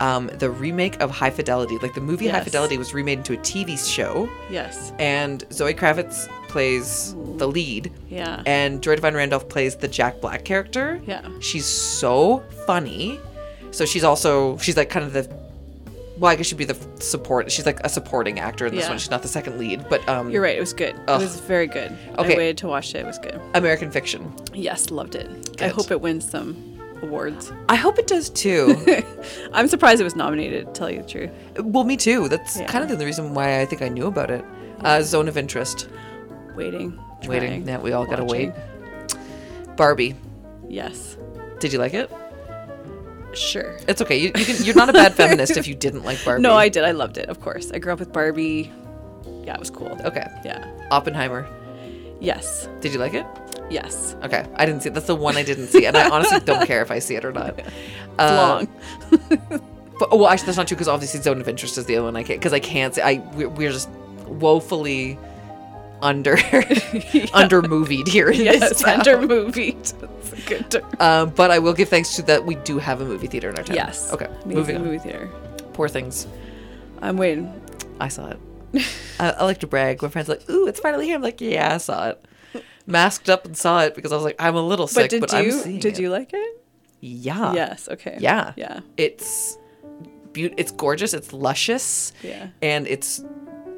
um, the remake of High Fidelity. Like the movie High Fidelity was remade into a TV show, yes, and Zoe Kravitz plays the lead. yeah, And Joy Da'Vine Randolph plays the Jack Black character. yeah, She's so funny. So she's also she's like kind of the well, I guess she'd be the support. She's like a supporting actor in this Yeah. one. She's not the second lead, but um, You're right. It was good. Ugh. It was very good. Okay. I waited to watch it. It was good. American Fiction. Yes, loved it. I hope it wins some awards. I hope it does too. [LAUGHS] I'm surprised it was nominated. To tell you the truth. well, me too. That's Yeah. kind of the reason why I think I knew about it. Uh, Zone of Interest. Waiting. Waiting. trying, Yeah, we all gotta wait. Barbie. Yes. Did you like it? Sure. It's okay. You, you can, you're not a bad feminist if you [LAUGHS] didn't like Barbie. No, I did. I loved it. Of course. I grew up with Barbie. Yeah, it was cool. Okay. Yeah. Oppenheimer. Yes. Did you like it? Yes. Okay. I didn't see it. That's the one I didn't see, and I honestly don't care if I see it or not. [LAUGHS] Uh, It's long. [LAUGHS] But well, actually, that's not true because obviously Zone of Interest is the other one I can't because I can't. See, I we're, we're just woefully under [LAUGHS] under movied here. In yes. Under movie. That's a good term. Um, but I will give thanks to that we do have a movie theater in our town. Yes. Okay. Amazing moving on. movie theater. Poor things. I'm waiting. I saw it. I, I like to brag. My friends are like, "Ooh, it's finally here." I'm like, "Yeah, I saw it." Masked up and saw it because I was like, "I'm a little sick, But did but I'm you seeing did it." you like it? Yeah. Yes. Okay. Yeah. Yeah. It's beaut. It's gorgeous. It's luscious. Yeah. And it's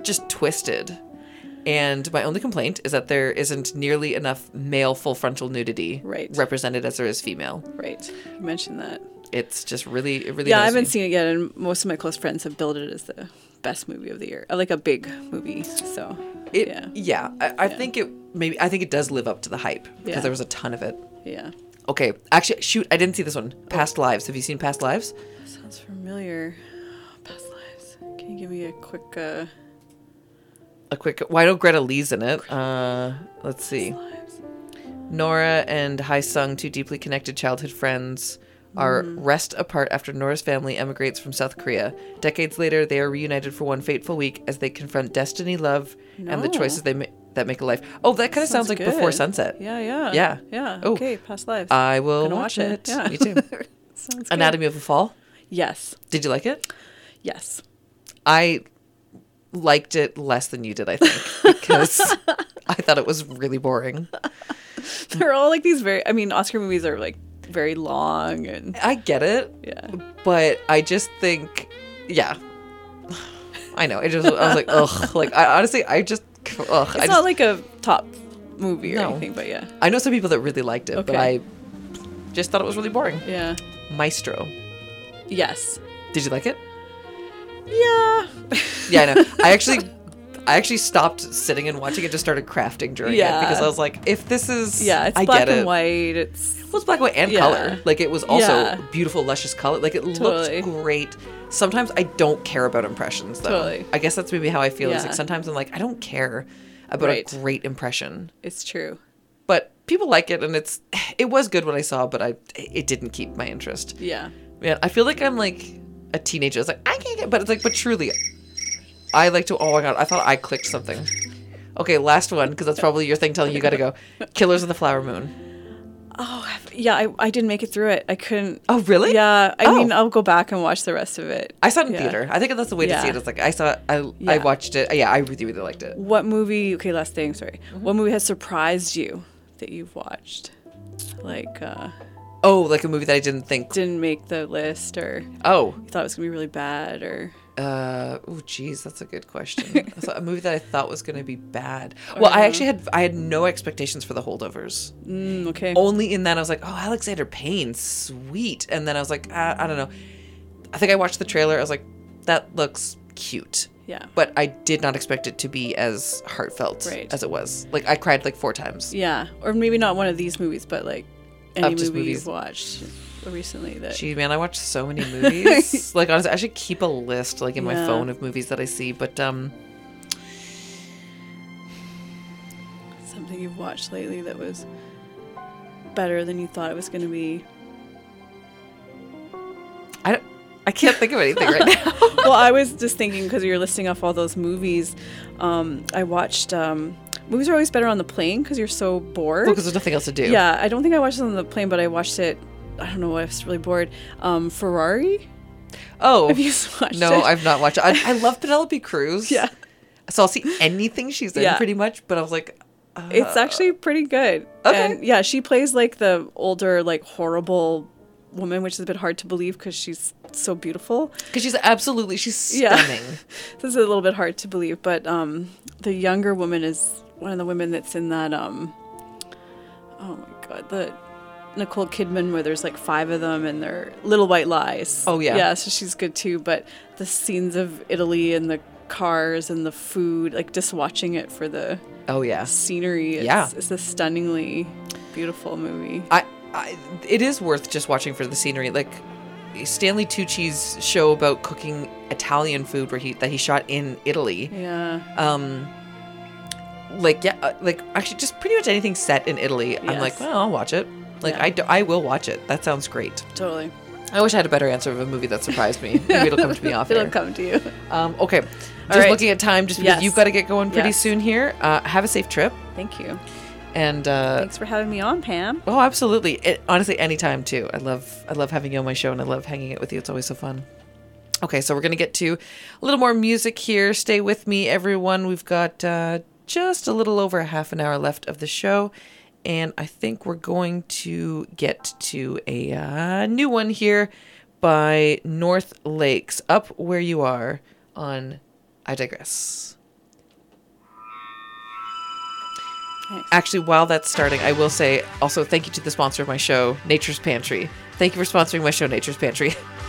just twisted. And my only complaint is that there isn't nearly enough male full frontal nudity Right. represented as there is female. Right. You mentioned that. It's just really, it really. yeah, I haven't me. seen it yet, and most of my close friends have billed it as the best movie of the year, like a big movie. So It, yeah, yeah, I, I think it maybe I think it does live up to the hype because Yeah. there was a ton of it. yeah, Okay, actually, shoot, I didn't see this one. Past Lives. Have you seen Past Lives? sounds familiar. Past lives. Can you give me a quick? uh A quick. Why don't Greta Lee's in it? Uh, let's see. lives? Nora and Hae Sung, two deeply connected childhood friends, are Mm. rest apart after Nora's family emigrates from South Korea. Decades later, they are reunited for one fateful week as they confront destiny, love, and the choices they ma- that make a life. Oh, that kind of sounds, like Before. Sunset. Yeah, yeah, Yeah. yeah. Oh. Okay, past lives. I will Gonna watch, it. it. Yeah. Me too. [LAUGHS] Sounds good. Anatomy of a Fall. Yes, Did you like it? yes. I liked it less than you did, I think, because [LAUGHS] I thought it was really boring. They're all like these very. I mean, Oscar movies are like very long and I get it, yeah. but I just think, yeah, I know. It just I was like, [LAUGHS] ugh. Like I honestly, I just, ugh. It's I not just, like a top movie or No. anything, but yeah, I know some people that really liked it, but I just thought it was really boring. yeah, Maestro. yes, Did you like it? yeah. Yeah, I know. I actually. [LAUGHS] I actually stopped sitting and watching it. Just started crafting during it because I was like, "If this is, Yeah, it's I black get and it. white. It's Well, it's black and white and Yeah. color. Like it was also Yeah. beautiful, luscious color. Like it Totally. looked great. Sometimes I don't care about impressions though. Totally. I guess that's maybe how I feel. Is like sometimes I'm like I don't care about Right. a great impression, it's true. but people like it and it's it was good when I saw, but I it didn't keep my interest. Yeah. Man, I feel like I'm like a teenager. It's like I can't get, but it's like, but truly, I like to. Oh my god, I thought I clicked something. Okay, last one because that's probably your thing telling you got to go. [LAUGHS] Killers of the Flower Moon. Oh, yeah. I, I didn't make it through it. I couldn't. Oh really? Yeah. I Oh. mean, I'll go back and watch the rest of it. I saw it in Yeah. theater. I think that's the way to see it. It's like I saw it, I I watched it. Yeah, I really really liked it. What movie? Okay, last thing. Sorry. Mm-hmm. What movie has surprised you that you've watched? Like, uh, Oh, like a movie that I didn't think. didn't make the list, or Oh, you thought it was gonna be really bad, or uh, oh, geez, that's a good question. [LAUGHS] I a movie that I thought was going to be bad. Well, I actually had I had no expectations for the holdovers. mm, okay. Only in that I was like, oh, Alexander Payne, sweet. And then I was like, ah, I don't know. I think I watched the trailer. I was like, that looks cute. Yeah. But I did not expect it to be as heartfelt Right. as it was. Like I cried like four times. Yeah, or maybe not one of these movies, but like any movie movies. you've watched recently that. Gee, man, I watch so many movies. [LAUGHS] like honestly, I should keep a list like in my phone of movies that I see. But um, something you've watched lately that was better than you thought it was going to be. I don't, I can't think of anything right now. [LAUGHS] well, I was just thinking because you're listing off all those movies. Um, I watched. Um, movies are always better on the plane because you're so bored. Well, because there's nothing else to do. Yeah, I don't think I watched it on the plane, but I watched it. I don't know. why I was really bored. Um, Ferrari. Oh Have you [LAUGHS] watched it? no, it? I've not watched. it. I, I love [LAUGHS] Penelope Cruz. Yeah. So I'll see anything she's in Yeah. pretty much. But I was like, uh, It's actually pretty good. Okay. And yeah, she plays like the older, like horrible woman, which is a bit hard to believe because she's so beautiful. Because she's absolutely she's Yeah. stunning. [LAUGHS] this is a little bit hard to believe, but um, the younger woman is one of the women that's in that. Um, oh my god, the Nicole Kidman where there's like five of them and they're Little White Lies. Oh, yeah. yeah. So she's good too. But the scenes of Italy and the cars and the food, like just watching it for the Oh yeah. scenery. It's, Yeah. it's a stunningly beautiful movie. I, I it is worth just watching for the scenery. Like Stanley Tucci's show about cooking Italian food where he that he shot in Italy. Yeah. Um like yeah, uh, like actually just pretty much anything set in Italy. I'm like, well, I'll watch it. Like Yeah. I, do, I will watch it. That sounds great. Totally. I wish I had a better answer of a movie that surprised me. [LAUGHS] Maybe it'll come to me [LAUGHS] off It'll air. come to you. Um, okay. Just right. looking at time, just because Yes. you've got to get going pretty Yes. soon here. Uh, have a safe trip. Thank you. And uh, Thanks for having me on, Pam. Oh, absolutely. It, honestly, anytime too. I love I love having you on my show, and I love hanging out with you. It's always so fun. Okay, so we're gonna get to a little more music here. Stay with me, everyone. We've got uh, just a little over a half an hour left of the show, and I think we're going to get to a uh, new one here by North Lakes. Up where you are on I digress. Actually, while that's starting, I will say also thank you to the sponsor of my show, Nature's Pantry. Thank you for sponsoring my show, Nature's Pantry. [LAUGHS]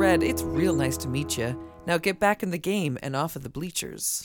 Red, it's real nice to meet you. Now get back in the game and off of the bleachers.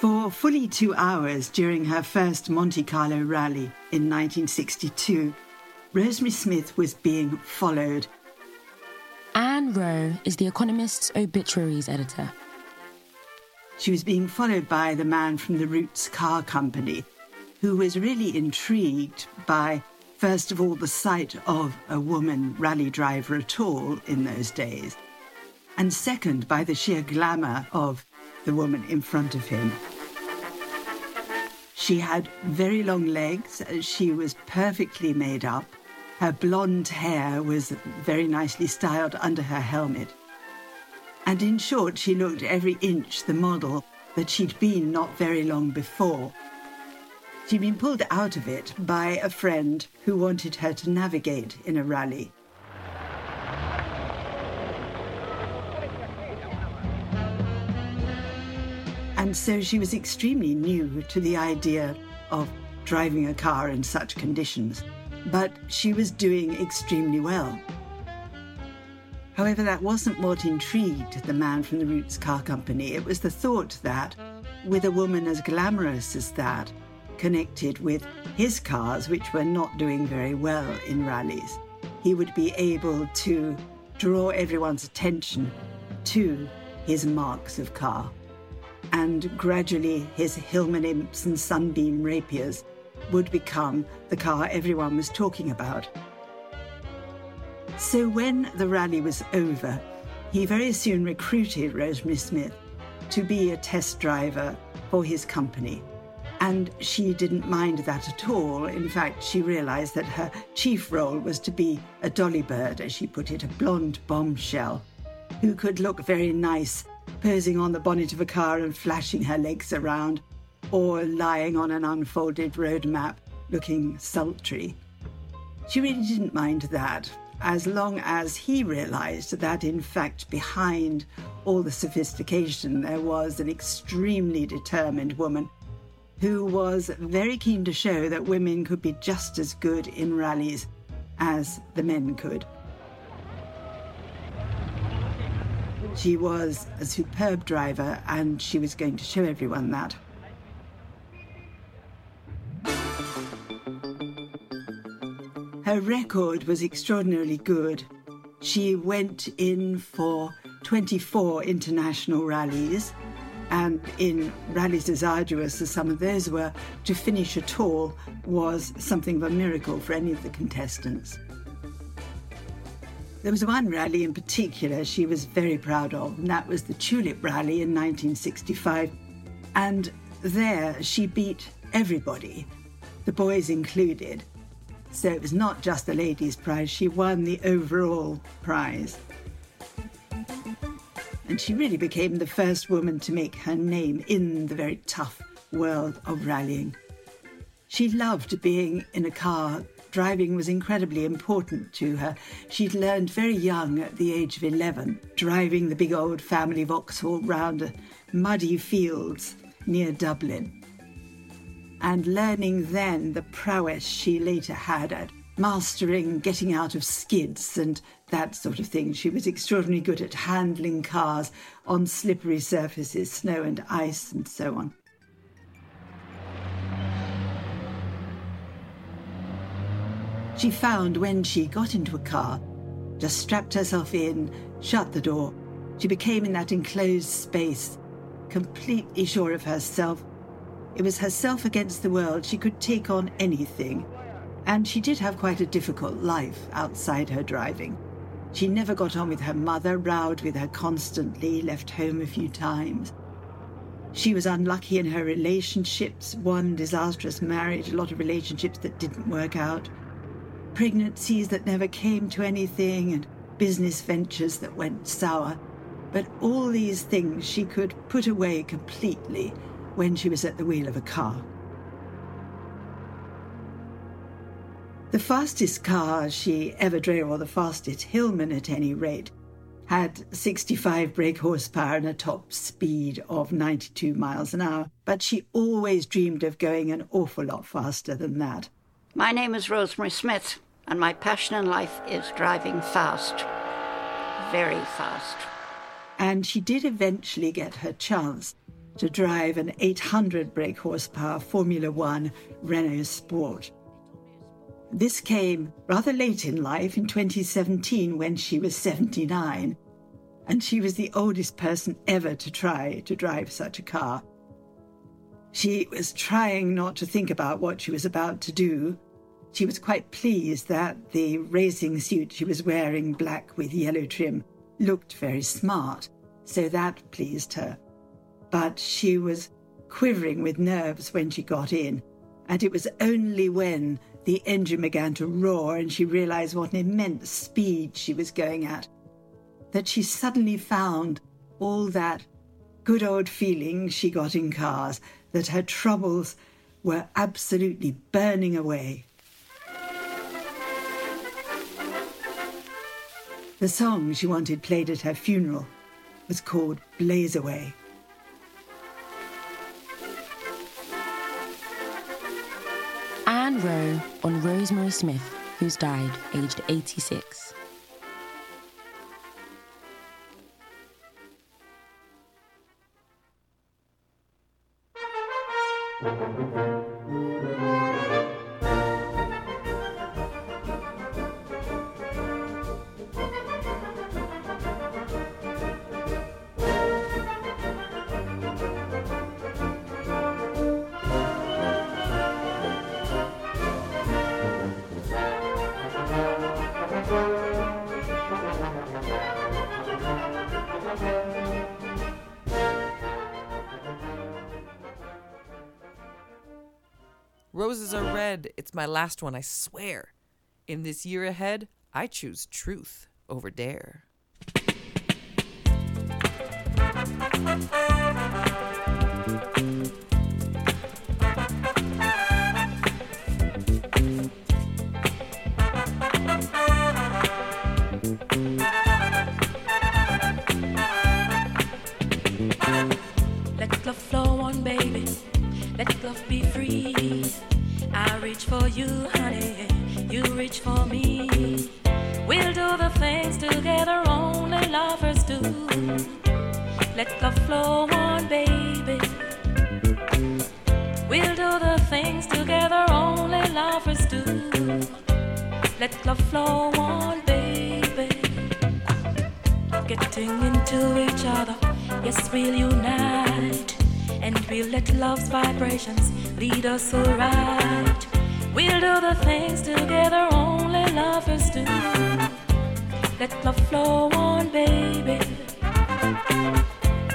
For fully two hours during her first Monte Carlo rally in 1962, Rosemary Smith was being followed. Ann Wroe is The Economist's obituaries editor. She was being followed by the man from the Rootes Car Company, who was really intrigued by, first of all, the sight of a woman rally driver at all in those days, and second, by the sheer glamour of the woman in front of him. She had very long legs, she was perfectly made up, her blonde hair was very nicely styled under her helmet. And in short, she looked every inch the model that she'd been not very long before. She'd been pulled out of it by a friend who wanted her to navigate in a rally. And so she was extremely new to the idea of driving a car in such conditions, but she was doing extremely well. However, that wasn't what intrigued the man from the Rootes Car Company. It was the thought that, with a woman as glamorous as that, connected with his cars, which were not doing very well in rallies, he would be able to draw everyone's attention to his marques of car. And gradually, his Hillman imps and sunbeam rapiers would become the car everyone was talking about. So when the rally was over, he very soon recruited Rosemary Smith to be a test driver for his company. And she didn't mind that at all. In fact, she realized that her chief role was to be a dolly bird, as she put it, a blonde bombshell, who could look very nice posing on the bonnet of a car and flashing her legs around, or lying on an unfolded road map looking sultry. She really didn't mind that, as long as he realized that, in fact, behind all the sophistication, there was an extremely determined woman who was very keen to show that women could be just as good in rallies as the men could. She was a superb driver, and she was going to show everyone that. Her record was extraordinarily good. She went in for 24 international rallies, and in rallies as arduous as some of those were, to finish at all was something of a miracle for any of the contestants. There was one rally in particular she was very proud of, and that was the Tulip Rally in 1965. And there she beat everybody, the boys included. So it was not just the ladies' prize, she won the overall prize. And she really became the first woman to make her name in the very tough world of rallying. She loved being in a car. Driving was incredibly important to her. She'd learned very young, at the age of 11, driving the big old family Vauxhall round muddy fields near Dublin and learning then the prowess she later had at mastering getting out of skids and that sort of thing. She was extraordinarily good at handling cars on slippery surfaces, snow and ice, and so on. She found when she got into a car, just strapped herself in, shut the door, she became in that enclosed space, completely sure of herself, it was herself against the world. She could take on anything. And she did have quite a difficult life outside her driving. She never got on with her mother, rowed with her constantly, left home a few times. She was unlucky in her relationships, one disastrous marriage, a lot of relationships that didn't work out, pregnancies that never came to anything, and business ventures that went sour. But all these things she could put away completely when she was at the wheel of a car. The fastest car she ever drove, or the fastest Hillman at any rate, had 65 brake horsepower and a top speed of 92 miles an hour, but she always dreamed of going an awful lot faster than that. My name is Rosemary Smith, and my passion in life is driving fast. Very fast. And she did eventually get her chance to drive an 800 brake horsepower Formula One Renault Sport. This came rather late in life in 2017 when she was 79, and she was the oldest person ever to try to drive such a car. She was trying not to think about what she was about to do. She was quite pleased that the racing suit she was wearing, black with yellow trim, looked very smart, so that pleased her but she was quivering with nerves when she got in. And it was only when the engine began to roar and she realized what an immense speed she was going at that she suddenly found all that good old feeling she got in cars, that her troubles were absolutely burning away. The song she wanted played at her funeral was called Blaze Away. Ann Wroe on Rosemary Smith, who's died aged 86. My last one, I swear. In this year ahead, I choose truth over dare. For you, honey. You reach for me. We'll do the things together only lovers do. Let love flow on, baby. We'll do the things together only lovers do. Let love flow on, baby. Getting into each other, yes, we'll unite. And we'll let love's vibrations lead us alright. We'll do the things together only lovers do. Let love flow on, baby.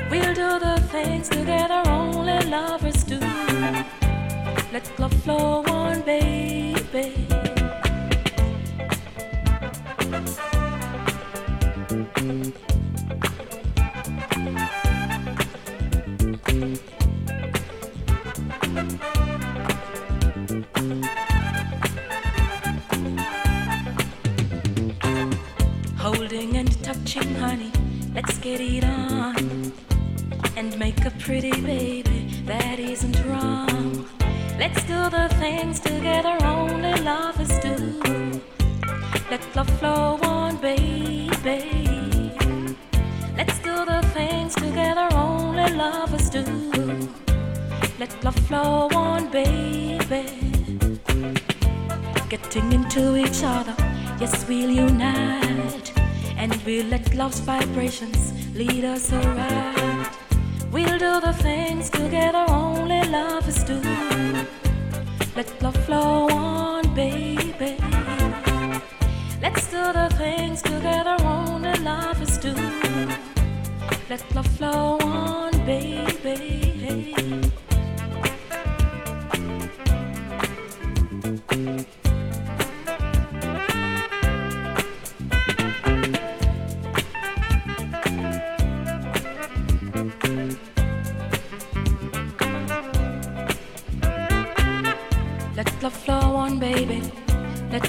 We'll do the things together only lovers do. Let love flow on, baby. Unite. And we'll let love's vibrations lead us alright. We'll do the things together only lovers do. Let love flow on, baby. Let's do the things together only lovers do. Let love flow on, baby.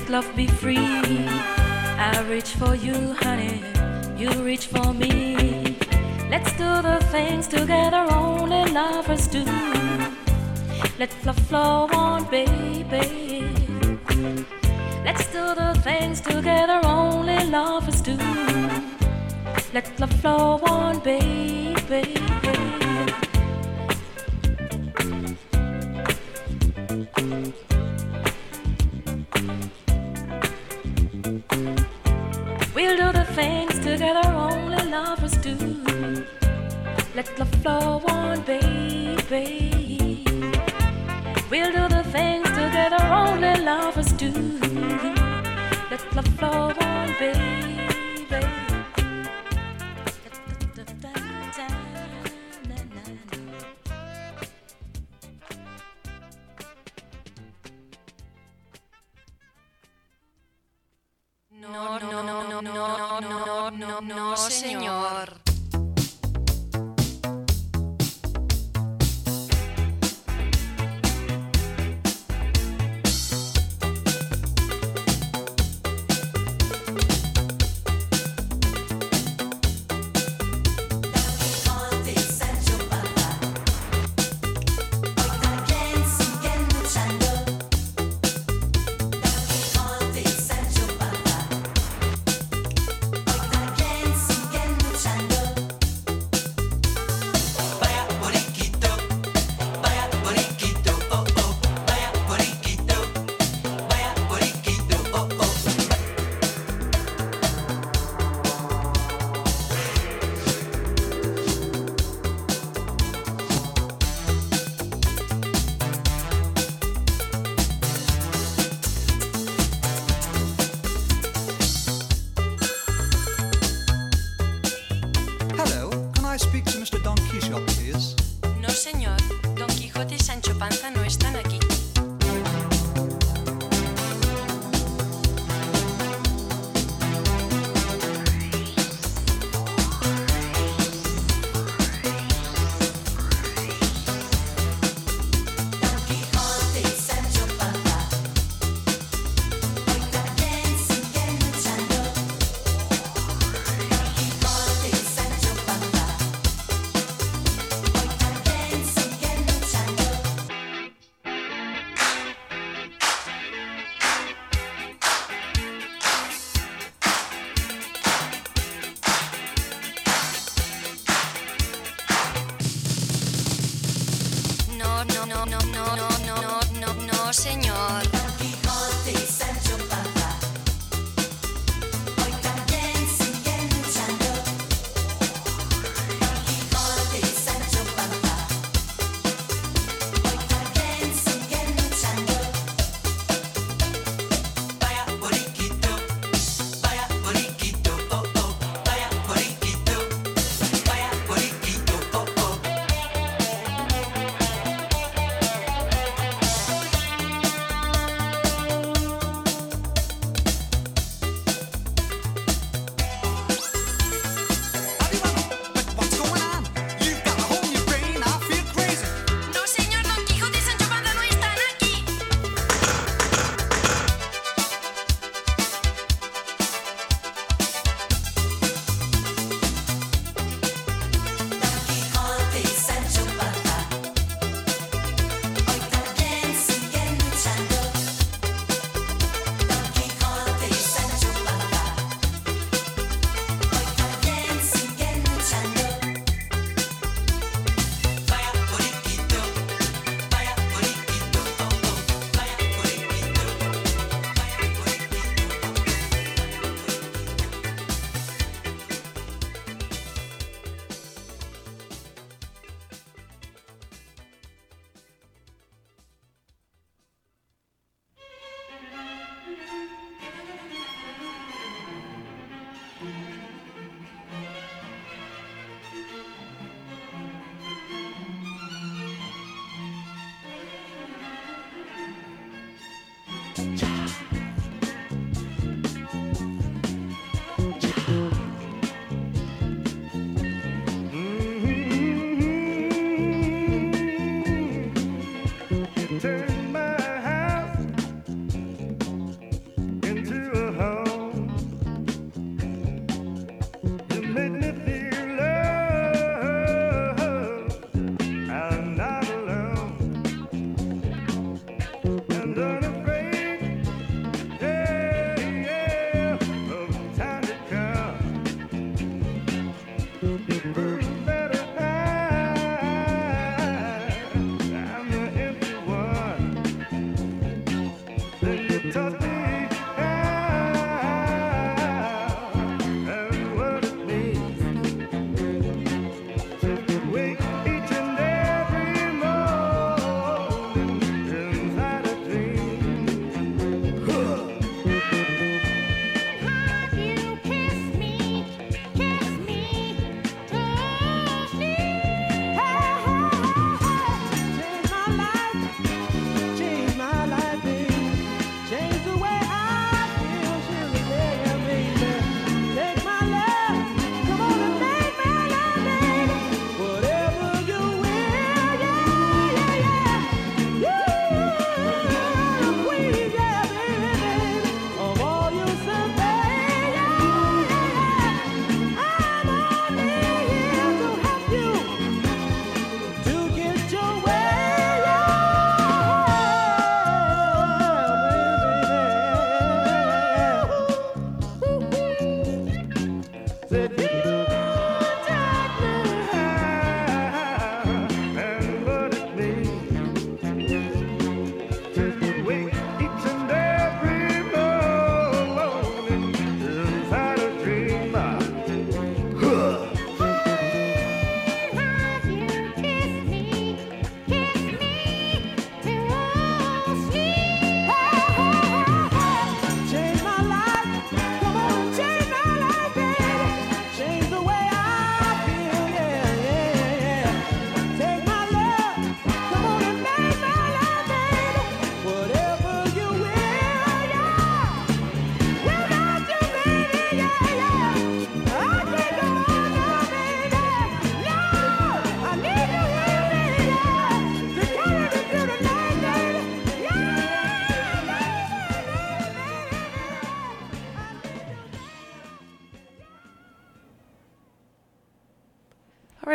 Let love be free. I reach for you, honey. You reach for me. Let's do the things together only lovers do. Let love flow on, baby. Let's do the things together only lovers do. Let love flow on, baby. Let the flow on, baby. We'll do the things together only lovers do. Let the flow on, baby. No, no, no, no, no, no, no, no, señor. Luchando.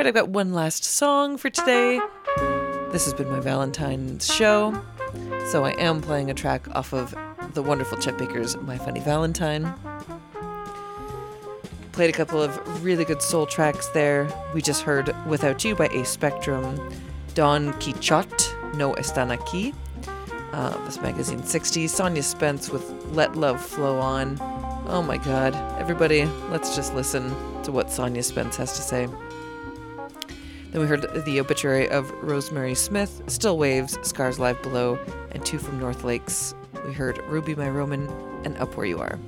Right, I've got one last song for today. This has been my Valentine's show. So I am playing a track off of the wonderful Chet Baker's My Funny Valentine. Played a couple of really good soul tracks there. We just heard Without You by A Spectrum, Don Quichot, No Están Aquí, uh, this magazine 60s, Sonia Spence with Let Love Flow On. Oh my god, everybody, let's just listen to what Sonia Spence has to say. Then we heard the obituary of Rosemary Smith, Still Waves, Scars Live Below, and two from North Lakes. We heard Ruby My Roman and Up Where You Are.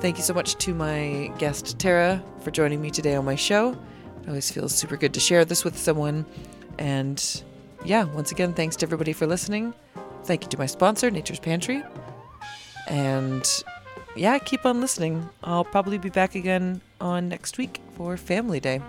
Thank you so much to my guest Tara for joining me today on my show. It always feels super good to share this with someone. And yeah, once again, thanks to everybody for listening. Thank you to my sponsor, Nature's Pantry. And yeah, keep on listening. I'll probably be back again on next week for Family Day.